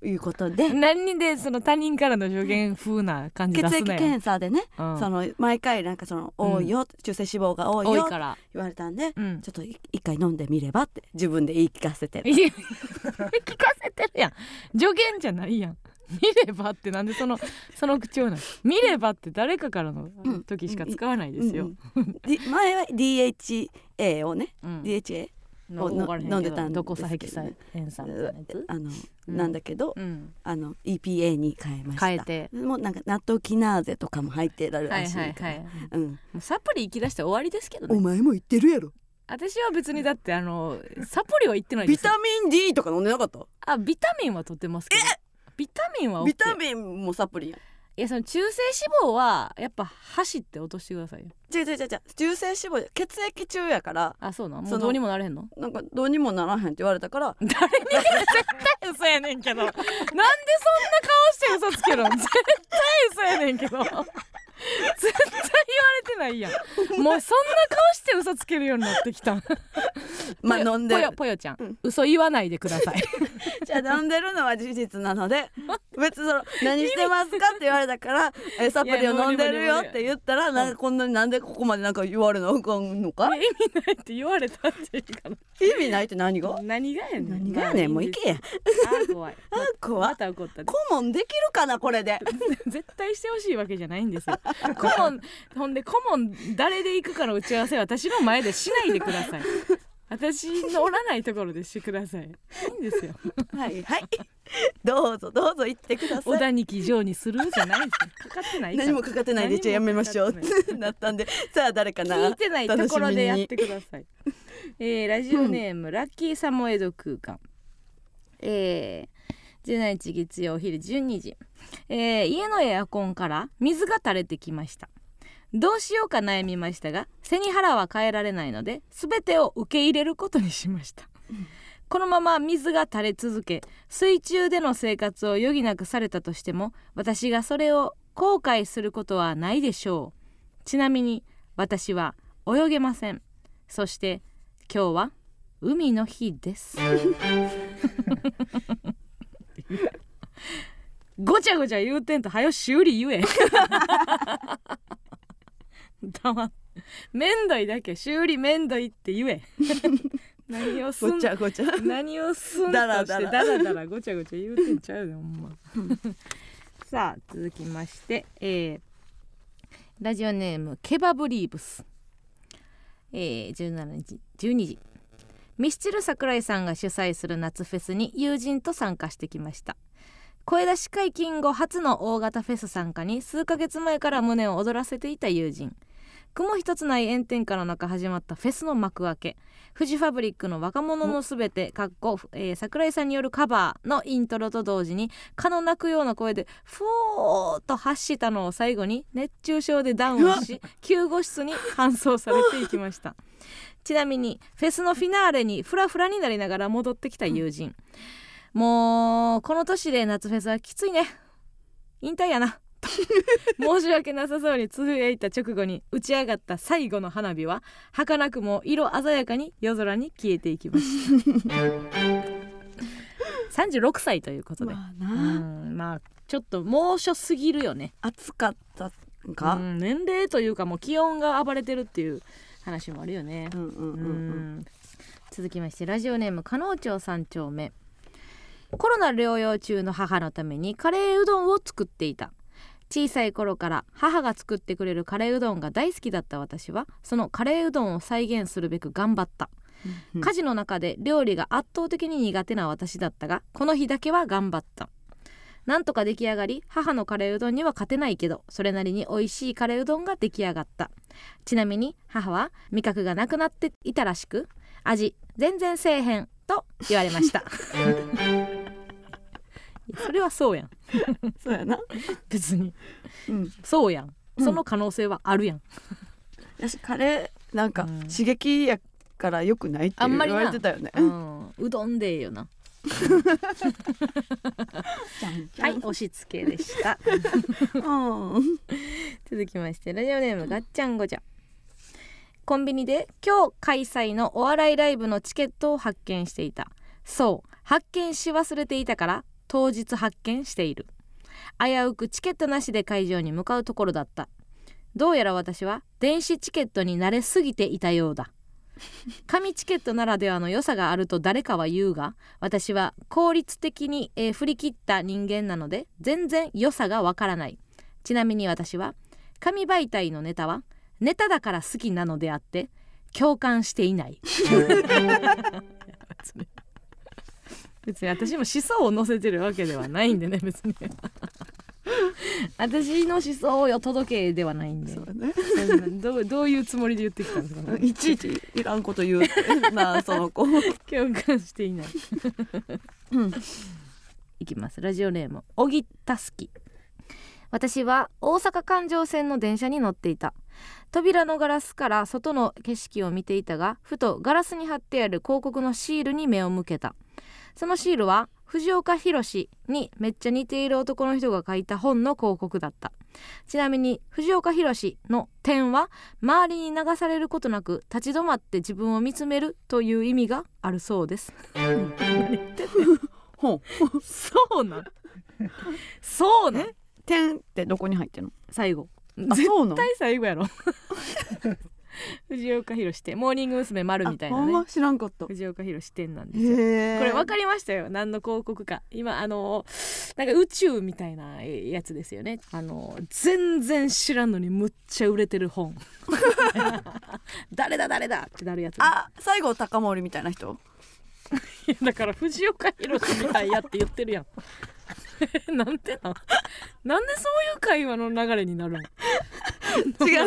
いうことで。何でその他人からの助言風な感じ血液出すなよ、検査でね、うん。その毎回なんかその多いよ、中性脂肪が多いよ。多いから。言われたんで、うん。ちょっとい一回飲んでみればって自分で言い聞かせてる。いや聞かせてるやん。助言じゃないやん。見ればってなんでそのその口調な。の見ればって誰かからのうん時しか使わないですよ、前は DHA をね、うん。DHA のを飲んでたんどどこさヘキサエン酸あの、うん。なんだけど、うん。あの EPA に変えました。変えて。もうなんかナトキナーゼとかも入ってるはいらしいから、はいはいうん、サプリ行き出して終わりですけどおね前も言ってるやろ。私は別にだってあのサプリは行ってないですよ。ビタミン D とか飲んでなかった？あビタミンは取ってますけど。ビタミンは OK ビタミンもサプリやんいやその中性脂肪はやっぱ走って落としてくださいよ。違う違う違う中性脂肪血液中やからあそうなん？もそうのどうにもなれへんの？なんかどうにもならへんって言われたから誰に絶対嘘やねんけど。なんでそんな顔して嘘つけるの絶対嘘やねんけど 絶対言われてないやん。もうそんな顔して嘘つけるようになってきた。ん まあ飲んで。ぽよぽよちゃん、うん。嘘言わないでください。じゃあ飲んでるのは事実なので別にその何してますかって言われたからえサプリを飲んでるよって言ったらなん。かこんなになんでここまでなんか言われなあかんのか意味ないって言われたっていうか。意味ないって何が？何がやねん。何がやねん？もう行けやあ怖い。あ怖また怒ったで。顧問できるかなこれで。絶対してほしいわけじゃないんですよ 顧問ほんで顧問誰で行くかの打ち合わせは私の前でしないでください。私のおらないところでしてください。いいんですよ。はいはい。どうぞどうぞ行ってください。小田に騎乗にするじゃないですよ。かかってない何もかかってないでじゃあやめましょう。って なったんで。さあ誰かな。聞いてないところでやっ楽てください。えー、ラジオネーム、ラッキーサモエド空間。えー、17日月曜お昼12時、えー家のエアコンから水が垂れてきました。どうしようか悩みましたが背に腹は変えられないので全てを受け入れることにしました、このまま水が垂れ続け水中での生活を余儀なくされたとしても私がそれを後悔することはないでしょう。ちなみに私は泳げません。そして今日は海の日です。ごちゃごちゃ言うてんとはよ修理言え。黙っめんどいだけ修理めんどいって言え。何をすんごちゃごちゃ。何をすんとしてだらだらだらだらごちゃごちゃ言うてんちゃうねほんま。さあ続きまして、えーラジオネームケバブリーブス、えー、17日12時ミスチル桜井さんが主催する夏フェスに友人と参加してきました。声出し解禁後初の大型フェス参加に数ヶ月前から胸を躍らせていた友人。雲一つない炎天下の中始まったフェスの幕開け。フジファブリックの若者のすべてかっこ、えー桜井さんによるカバーのイントロと同時に蚊の鳴くような声でフォーと発したのを最後に熱中症でダウンし救護室に搬送されていきましたちなみにフェスのフィナーレにフラフラになりながら戻ってきた友人、もうこの年で夏フェスはきついね。引退やな。と 申し訳なさそうにつぶやいた直後に打ち上がった最後の花火は儚くも色鮮やかに夜空に消えていきました。36歳ということで、まあまあちょっと猛暑すぎるよね。暑かったか、うん年齢というかもう気温が暴れてるっていう話もあるよね。うん、うんうんうん。うん。続きましてラジオネーム加納町三丁目。コロナ療養中の母のためにカレーうどんを作っていた。小さい頃から母が作ってくれるカレーうどんが大好きだった私はそのカレーうどんを再現するべく頑張った。うん家事の中で料理が圧倒的に苦手な私だったがこの日だけは頑張ったなんとか出来上がり母のカレーうどんには勝てないけどそれなりに美味しいカレーうどんが出来上がった。ちなみに母は味覚がなくなっていたらしく味全然せえへんと言われました。それはそうやん。そうやな。別に。うん。そうやん。うん。その可能性はあるやん、やしカレーなんかうん。刺激やから良くないって言あんまりなわれてたよね。うん、うどんでええよなはい押し付けでした。続きましてラジオネームガッチャンゴチャ。コンビニで今日開催のお笑いライブのチケットを発見していた。そう発見し忘れていたから当日発見している。危うくチケットなしで会場に向かうところだった。どうやら私は電子チケットに慣れすぎていたようだ。紙チケットならではの良さがあると誰かは言うが私は効率的に、えー振り切った人間なので全然良さがわからない。ちなみに私は紙媒体のネタはネタだから好きなのであって共感していない。別に私も思想を載せてるわけではないんでね別に 私の思想を届けではないんで。そうね。どうどういうつもりで言ってきたんですか、ね、いちいちいらんこと言う。な あその子。共感していない。うんいきます。ラジオネームおぎたすき私は大阪環状線の電車に乗っていた。扉のガラスから外の景色を見ていたがふとガラスに貼ってある広告のシールに目を向けた。そのシールは藤岡弘にめっちゃ似ている男の人が書いた本の広告だった。ちなみに藤岡弘の点は周りに流されることなく立ち止まって自分を見つめるという意味があるそうです。そうなん？そうなん？点ってどこに入ってんの？最後。絶対最後やろ 藤岡弘ってモーニング娘。丸みたいなね。あほんま？知らんかった。藤岡弘店なんですよ。これ分かりましたよ。何の広告か。今あのなんか宇宙みたいなやつですよね。あの全然知らんのにむっちゃ売れてる本。誰だ誰だってなるやつ。あ西郷隆盛みたいな人？いやだから藤岡弘みたいやって言ってるやん。なんてなん？なんでそういう会話の流れになるの 違う。藤岡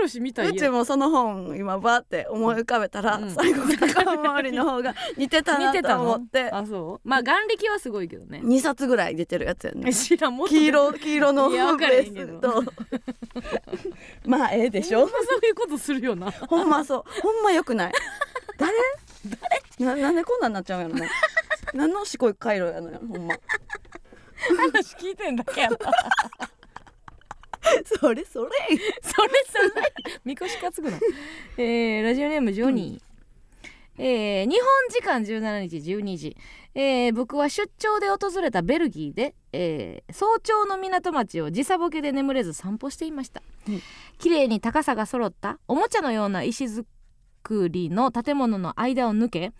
弘みたいうやちもその本今バーって思い浮かべたら、うん。西郷隆盛の方が似てたなと 思って。あそう？まあ眼力はすごいけどね。2冊ぐらい出てるやつやね知らんもっと黄色黄色のベいやわからへんけーどスとまあええでしょ？ほんまそういうことするよな。ほんまそう。ほんまよくない誰？誰？ななんでこんなんなっちゃうんやろね 何のしこい回路やのよほんま。話聞いてんだけやろ それそれ。それそれ。みこし担ぐな えー、ラジオネームジョニー、えー日本時間17日12時、えー僕は出張で訪れたベルギーで、えー早朝の港町を時差ボケで眠れず散歩していました、うん。綺麗に高さが揃ったおもちゃのような石造りの建物の間を抜け、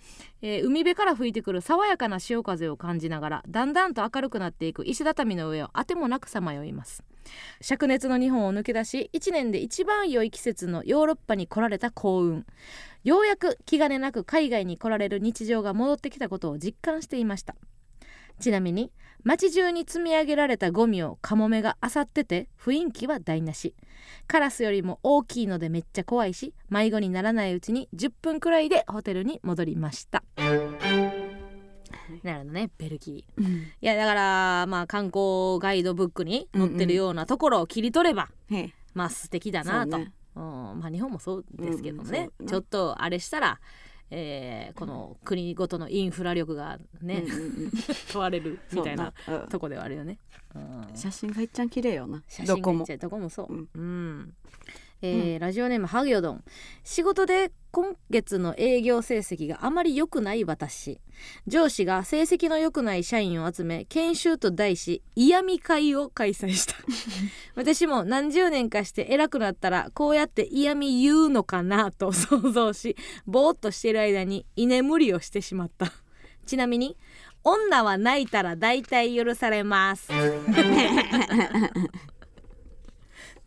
えー海辺から吹いてくる爽やかな潮風を感じながらだんだんと明るくなっていく石畳の上をあてもなくさまよいます。灼熱の日本を抜け出し1年で一番良い季節のヨーロッパに来られた幸運。ようやく気兼ねなく海外に来られる日常が戻ってきたことを実感していました。ちなみに街中に積み上げられたゴミをカモメが漁ってて雰囲気は台無し。カラスよりも大きいのでめっちゃ怖いし迷子にならないうちに10分くらいでホテルに戻りました。なるほどねベルギー。うん。いやだからまあ観光ガイドブックに載ってるようなところを切り取れば、へえ。まあ素敵だなと、ね。うん。まあ日本もそうですけどね、うんうんちょっとあれしたら、えーこの国ごとのインフラ力がね、うんうんうん。問われるみたいなとこではあるよね。うん。写真がいっちゃん綺麗よな。写どこも真がいっちゃう。どこもそう。うん。うんえーラジオネームハギョドン。仕事で今月の営業成績があまり良くない私。上司が成績の良くない社員を集め研修と題し嫌味会を開催した。私も何十年かして偉くなったらこうやって嫌味言うのかなと想像しぼーっとしている間に居眠りをしてしまった。ちなみに女は泣いたら大体許されます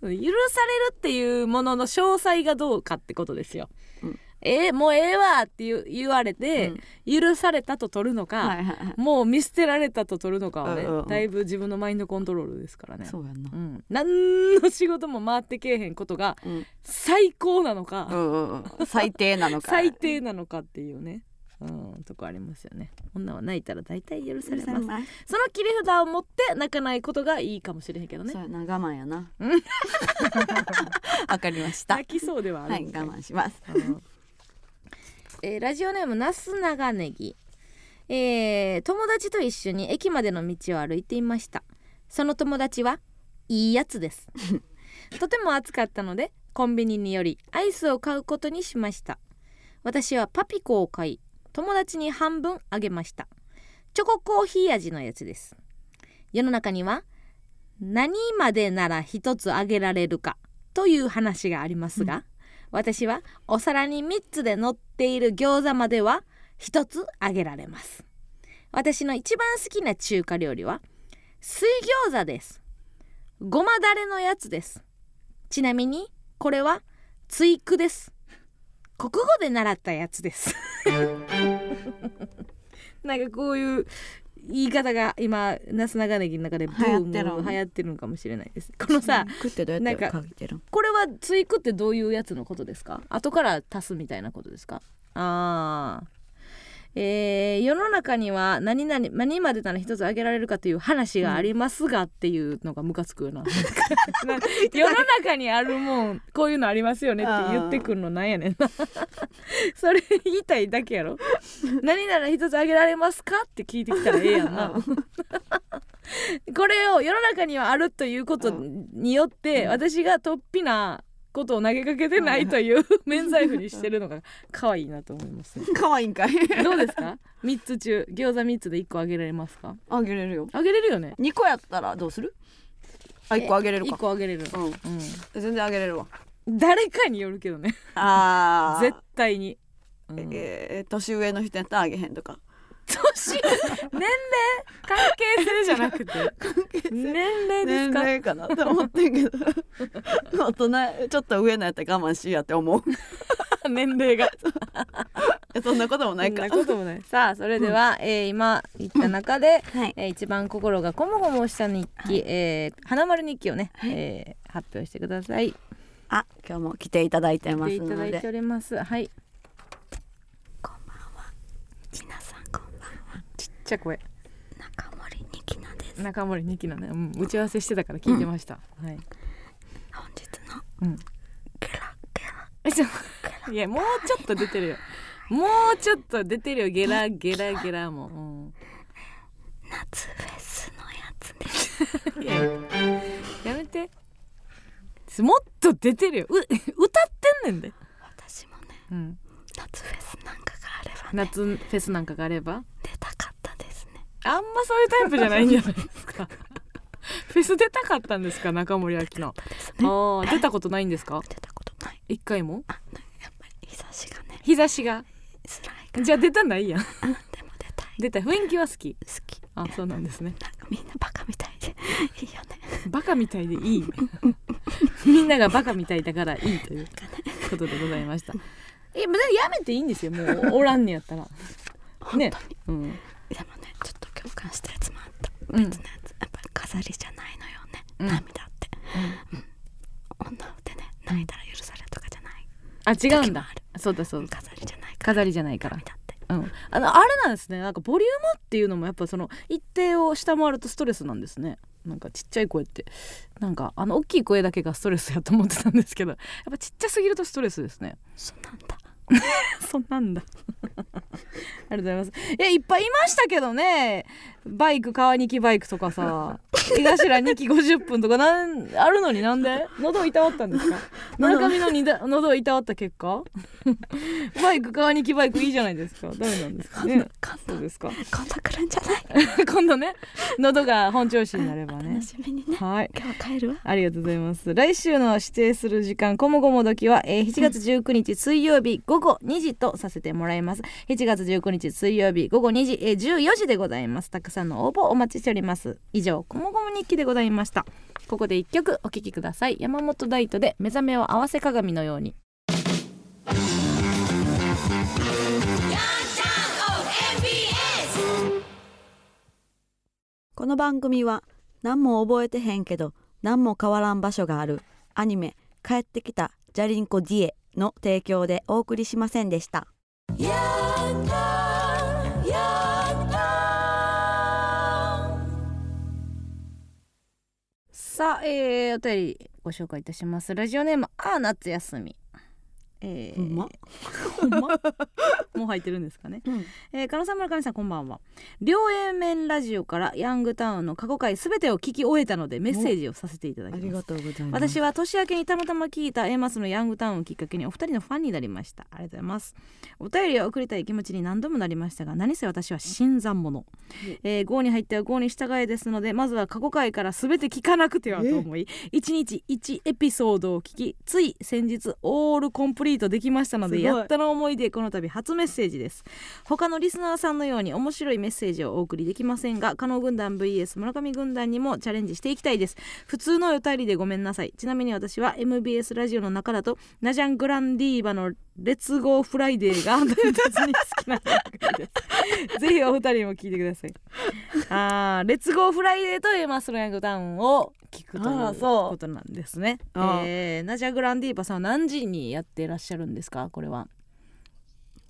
許されるっていうものの詳細がどうかってことですよ。うん。えーもうええわって言われて、許されたと取るのか、はいはいはい。もう見捨てられたと取るのかはね、うんうんうん。だいぶ自分のマインドコントロールですからね。そうやんな。うん、何の仕事も回ってけえへんことがうん。最高なのか、うんうんうん。最低なのか。最低なのかっていうね、うん、とこありますよね。女は泣いたら大体許されます。その切り札を持って泣かないことがいいかもしれへんけどね。そうやな我慢やな。う んわかりました。泣きそうではあはいるんですね。我慢します。うん。えーラジオネームなす長ネギ、えー友達と一緒に駅までの道を歩いていました。その友達はいいやつです。とても暑かったのでコンビニによりアイスを買うことにしました。私はパピコを買い友達に半分あげました。チョココーヒー味のやつです。世の中には何までなら一つあげられるかという話がありますが、私はお皿に3つで乗っている餃子までは1つあげられます。私の一番好きな中華料理は水餃子です。ごまだれのやつです。ちなみにこれは追句です国語で習ったやつです。なんかこういう言い方が今なす長ネギの中でブーム流行ってる。流行ってるのかもしれないです。このさなんかこれは追句ってどういうやつのことですか？後から足すみたいなことですか？あーえー世の中には何々何までなら一つあげられるかという話がありますがっていうのがムカつくよな。な世の中にあるもんこういうのありますよねって言ってくるのなんやねんな。それ言いたいだけやろ。何なら一つあげられますかって聞いてきたらええやんな。これを世の中にはあるということによって、私が突飛なことを投げかけてないという 免罪符にしてるのが可愛いなと思います。ね可愛いんかい。どうですか？3つ中。餃子3つで1個あげられますか？あげれるよ。あげれるよね。2個やったらどうする？あ1個あげれる1か個あげれる、うん。う全然あげれるわ。ん、誰かによるけどね。あー。絶対に、うん。えー年上の人やったらあげへんとか年年齢関係性じゃなくて。年齢です年か齢かなって思ってんけど。大人ちょっと上のやったら我慢しやって思う。年齢が。そんなこともないか。そんなこともない。さあそれでは、えー今言った中で、はい。えー一番心がこもごもした日記、はい。えー花丸日記をね、はい。えー発表してください。あ。今日も来ていただいてま来てすので。いただいております。はい。こんばんは。ちっちゃい声。中森にきなです。中森日記のね、うん、打ち合わせしてたから聞いてました、はい、本日のうん、ゲラゲラ。えちょいやもうちょっと出てるよ。もうちょっと出てるよ。ゲラゲラ。ゲラも、うん。夏フェスのやつです。い ややめて。もっと出てるよ。う 歌ってんねんで、私もねうん、夏フェスなんかがあればね。夏フェスなんかがあれば出たかったですねあんまそういうタイプじゃないんじゃないですか。フェス出たかったんですか中森明菜。ですあー出たことないんですか？出たことない。一回も？あやっぱり日差しがね。日差しが？辛いからじゃあ出たないやん。あでも出たい。出た雰囲気は好き。好き。あそうなんですね。なんかみんなバカみたいで。いいよね。バカみたいでいい。みんながバカみたいだからいいということでございました。え別にやめていいんですよもう。おらんねやったら。ね本当に、うん感したやつもあった。うん。別のやつ。やっぱり飾りじゃないのよね、うん。涙って。女ってね泣いたら許されるとかじゃない。あ違うんだ。そうだそうだ。飾りじゃないから。飾りじゃないから。涙って。うん、あのあれなんですね。なんかボリュームっていうのもやっぱその一定を下回るとストレスなんですね。なんかちっちゃい声って。なんかあの大きい声だけがストレスやと思ってたんですけど。やっぱちっちゃすぎるとストレスですね。そうなんだ。そんなんだありがとうございます。いやいっぱいいましたけどね。バイク川にきバイクとかさ。井頭2期50分とかなんあるのになんで？喉いたわったんですか？村上のにだ喉いたわった結果？バイク川にきバイクいいじゃないですか。ダメなんですかね？そうですか？今度来るんじゃない？今度ね。喉が本調子になればね。楽しみにね。はい。今日帰るわ。ありがとうございます。来週の指定する時間こもごも時は、えー7月19日水曜日午後2時とさせてもらいます7月19日水曜日午後2時、えー14時でございます。たくさんの応募お待ちしております。以上こもごも日記でございました。ここで一曲お聴きください。山本大斗で目覚めを合わせ鏡のように。この番組は何も覚えてへんけど何も変わらん場所がある。アニメ「帰ってきたジャリンコディエ」の提供でお送りしませんでした。さあ、えー、お便りご紹介いたします。ラジオネームあー夏休みえー、ほんま？ほんま？もう入ってるんですかね。うん。えー、加納さん村上さんこんばんは。両 A 面ラジオからヤングタウンの過去回すべてを聞き終えたのでメッセージをさせていただきます。ありがとうございます。私は年明けにたまたま聞いた A マスのヤングタウンをきっかけにお二人のファンになりました。ありがとうございます。お便りを送りたい気持ちに何度もなりましたが何せ私は新参者、えー、号に入っては号に従えですのでまずは過去回から全て聞かなくてはと思い1日1エピソードを聞きつい先日オールコンプリートできましたのでやったの思いでこの度初メッセージです。他のリスナーさんのように面白いメッセージをお送りできませんが加納軍団 VS 村上軍団にもチャレンジしていきたいです。普通のお便りでごめんなさい。ちなみに私は MBS ラジオの中だとナジャグランディーバのレッツゴーフライデーがダントツに好きな番組です。ぜひお二人も聞いてください。あーレッツゴーフライデーと Aマッソのヤングタウンを聞くということなんですね。えーナジャグランディーバさんは何時にやってらっしゃるんですか？これは。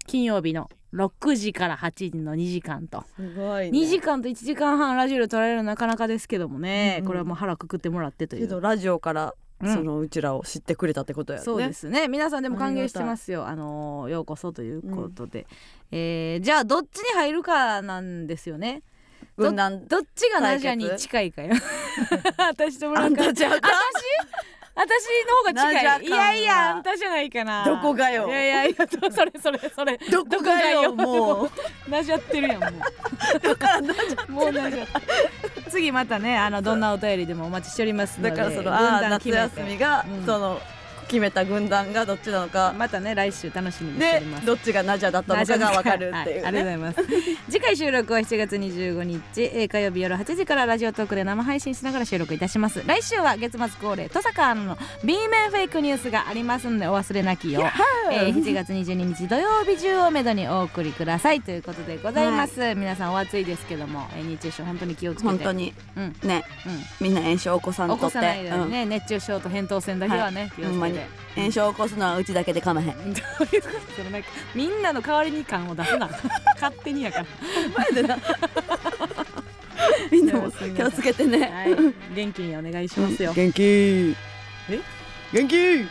金曜日の6時から8時の2時間と。すごい、2時間と1時間半ラジオで撮られるのなかなかですけどもね、うんうん。これはもう腹くくってもらってという。けどラジオからうんそのうちらを知ってくれたってことやね。そうですね。皆さんでも歓迎してますよ。あのーようこそということで、えーじゃあどっちに入るかなんですよね。軍団どっちがナジャに近いかよ。私と村あ上んたちゃうか？私私の方が近い。いやいやあんたじゃないかな。どこがよ。いやいやいやそれそれそれ。どこがよもう。なじゃってるやんもう。もうなじゃってる。次またねあのどんなお便りでもお待ちしておりますのでだからその軍ああ夏休みが、うん。その決めた軍団がどっちなのか、またね来週楽しみにしておでります。どっちがナジャだったのかがわかるっていうはありね。がとうございます。次回収録は7月25日、えー火曜日夜8時からラジオトークで生配信しながら収録いたします。来週は月末恒例登坂アナの B 面フェイクニュースがありますのでお忘れなきよう、えー7月22日土曜日中をめどにお送りくださいということでございます、皆さんお暑いですけども、えー熱中症本当に気をつけて。本当に。うん。ね。うん。みんな炎症起こさんとって。起こさないようにね、熱中症と扁桃腺だけはね、気をつけてほんまに炎症起こすのはうちだけでかまへん。どういうことそのなんかみんなの代わりに感を出すな 勝手にやからみんなもすいません気をつけてね。はい元気にお願いしますよ、元気。え？元気。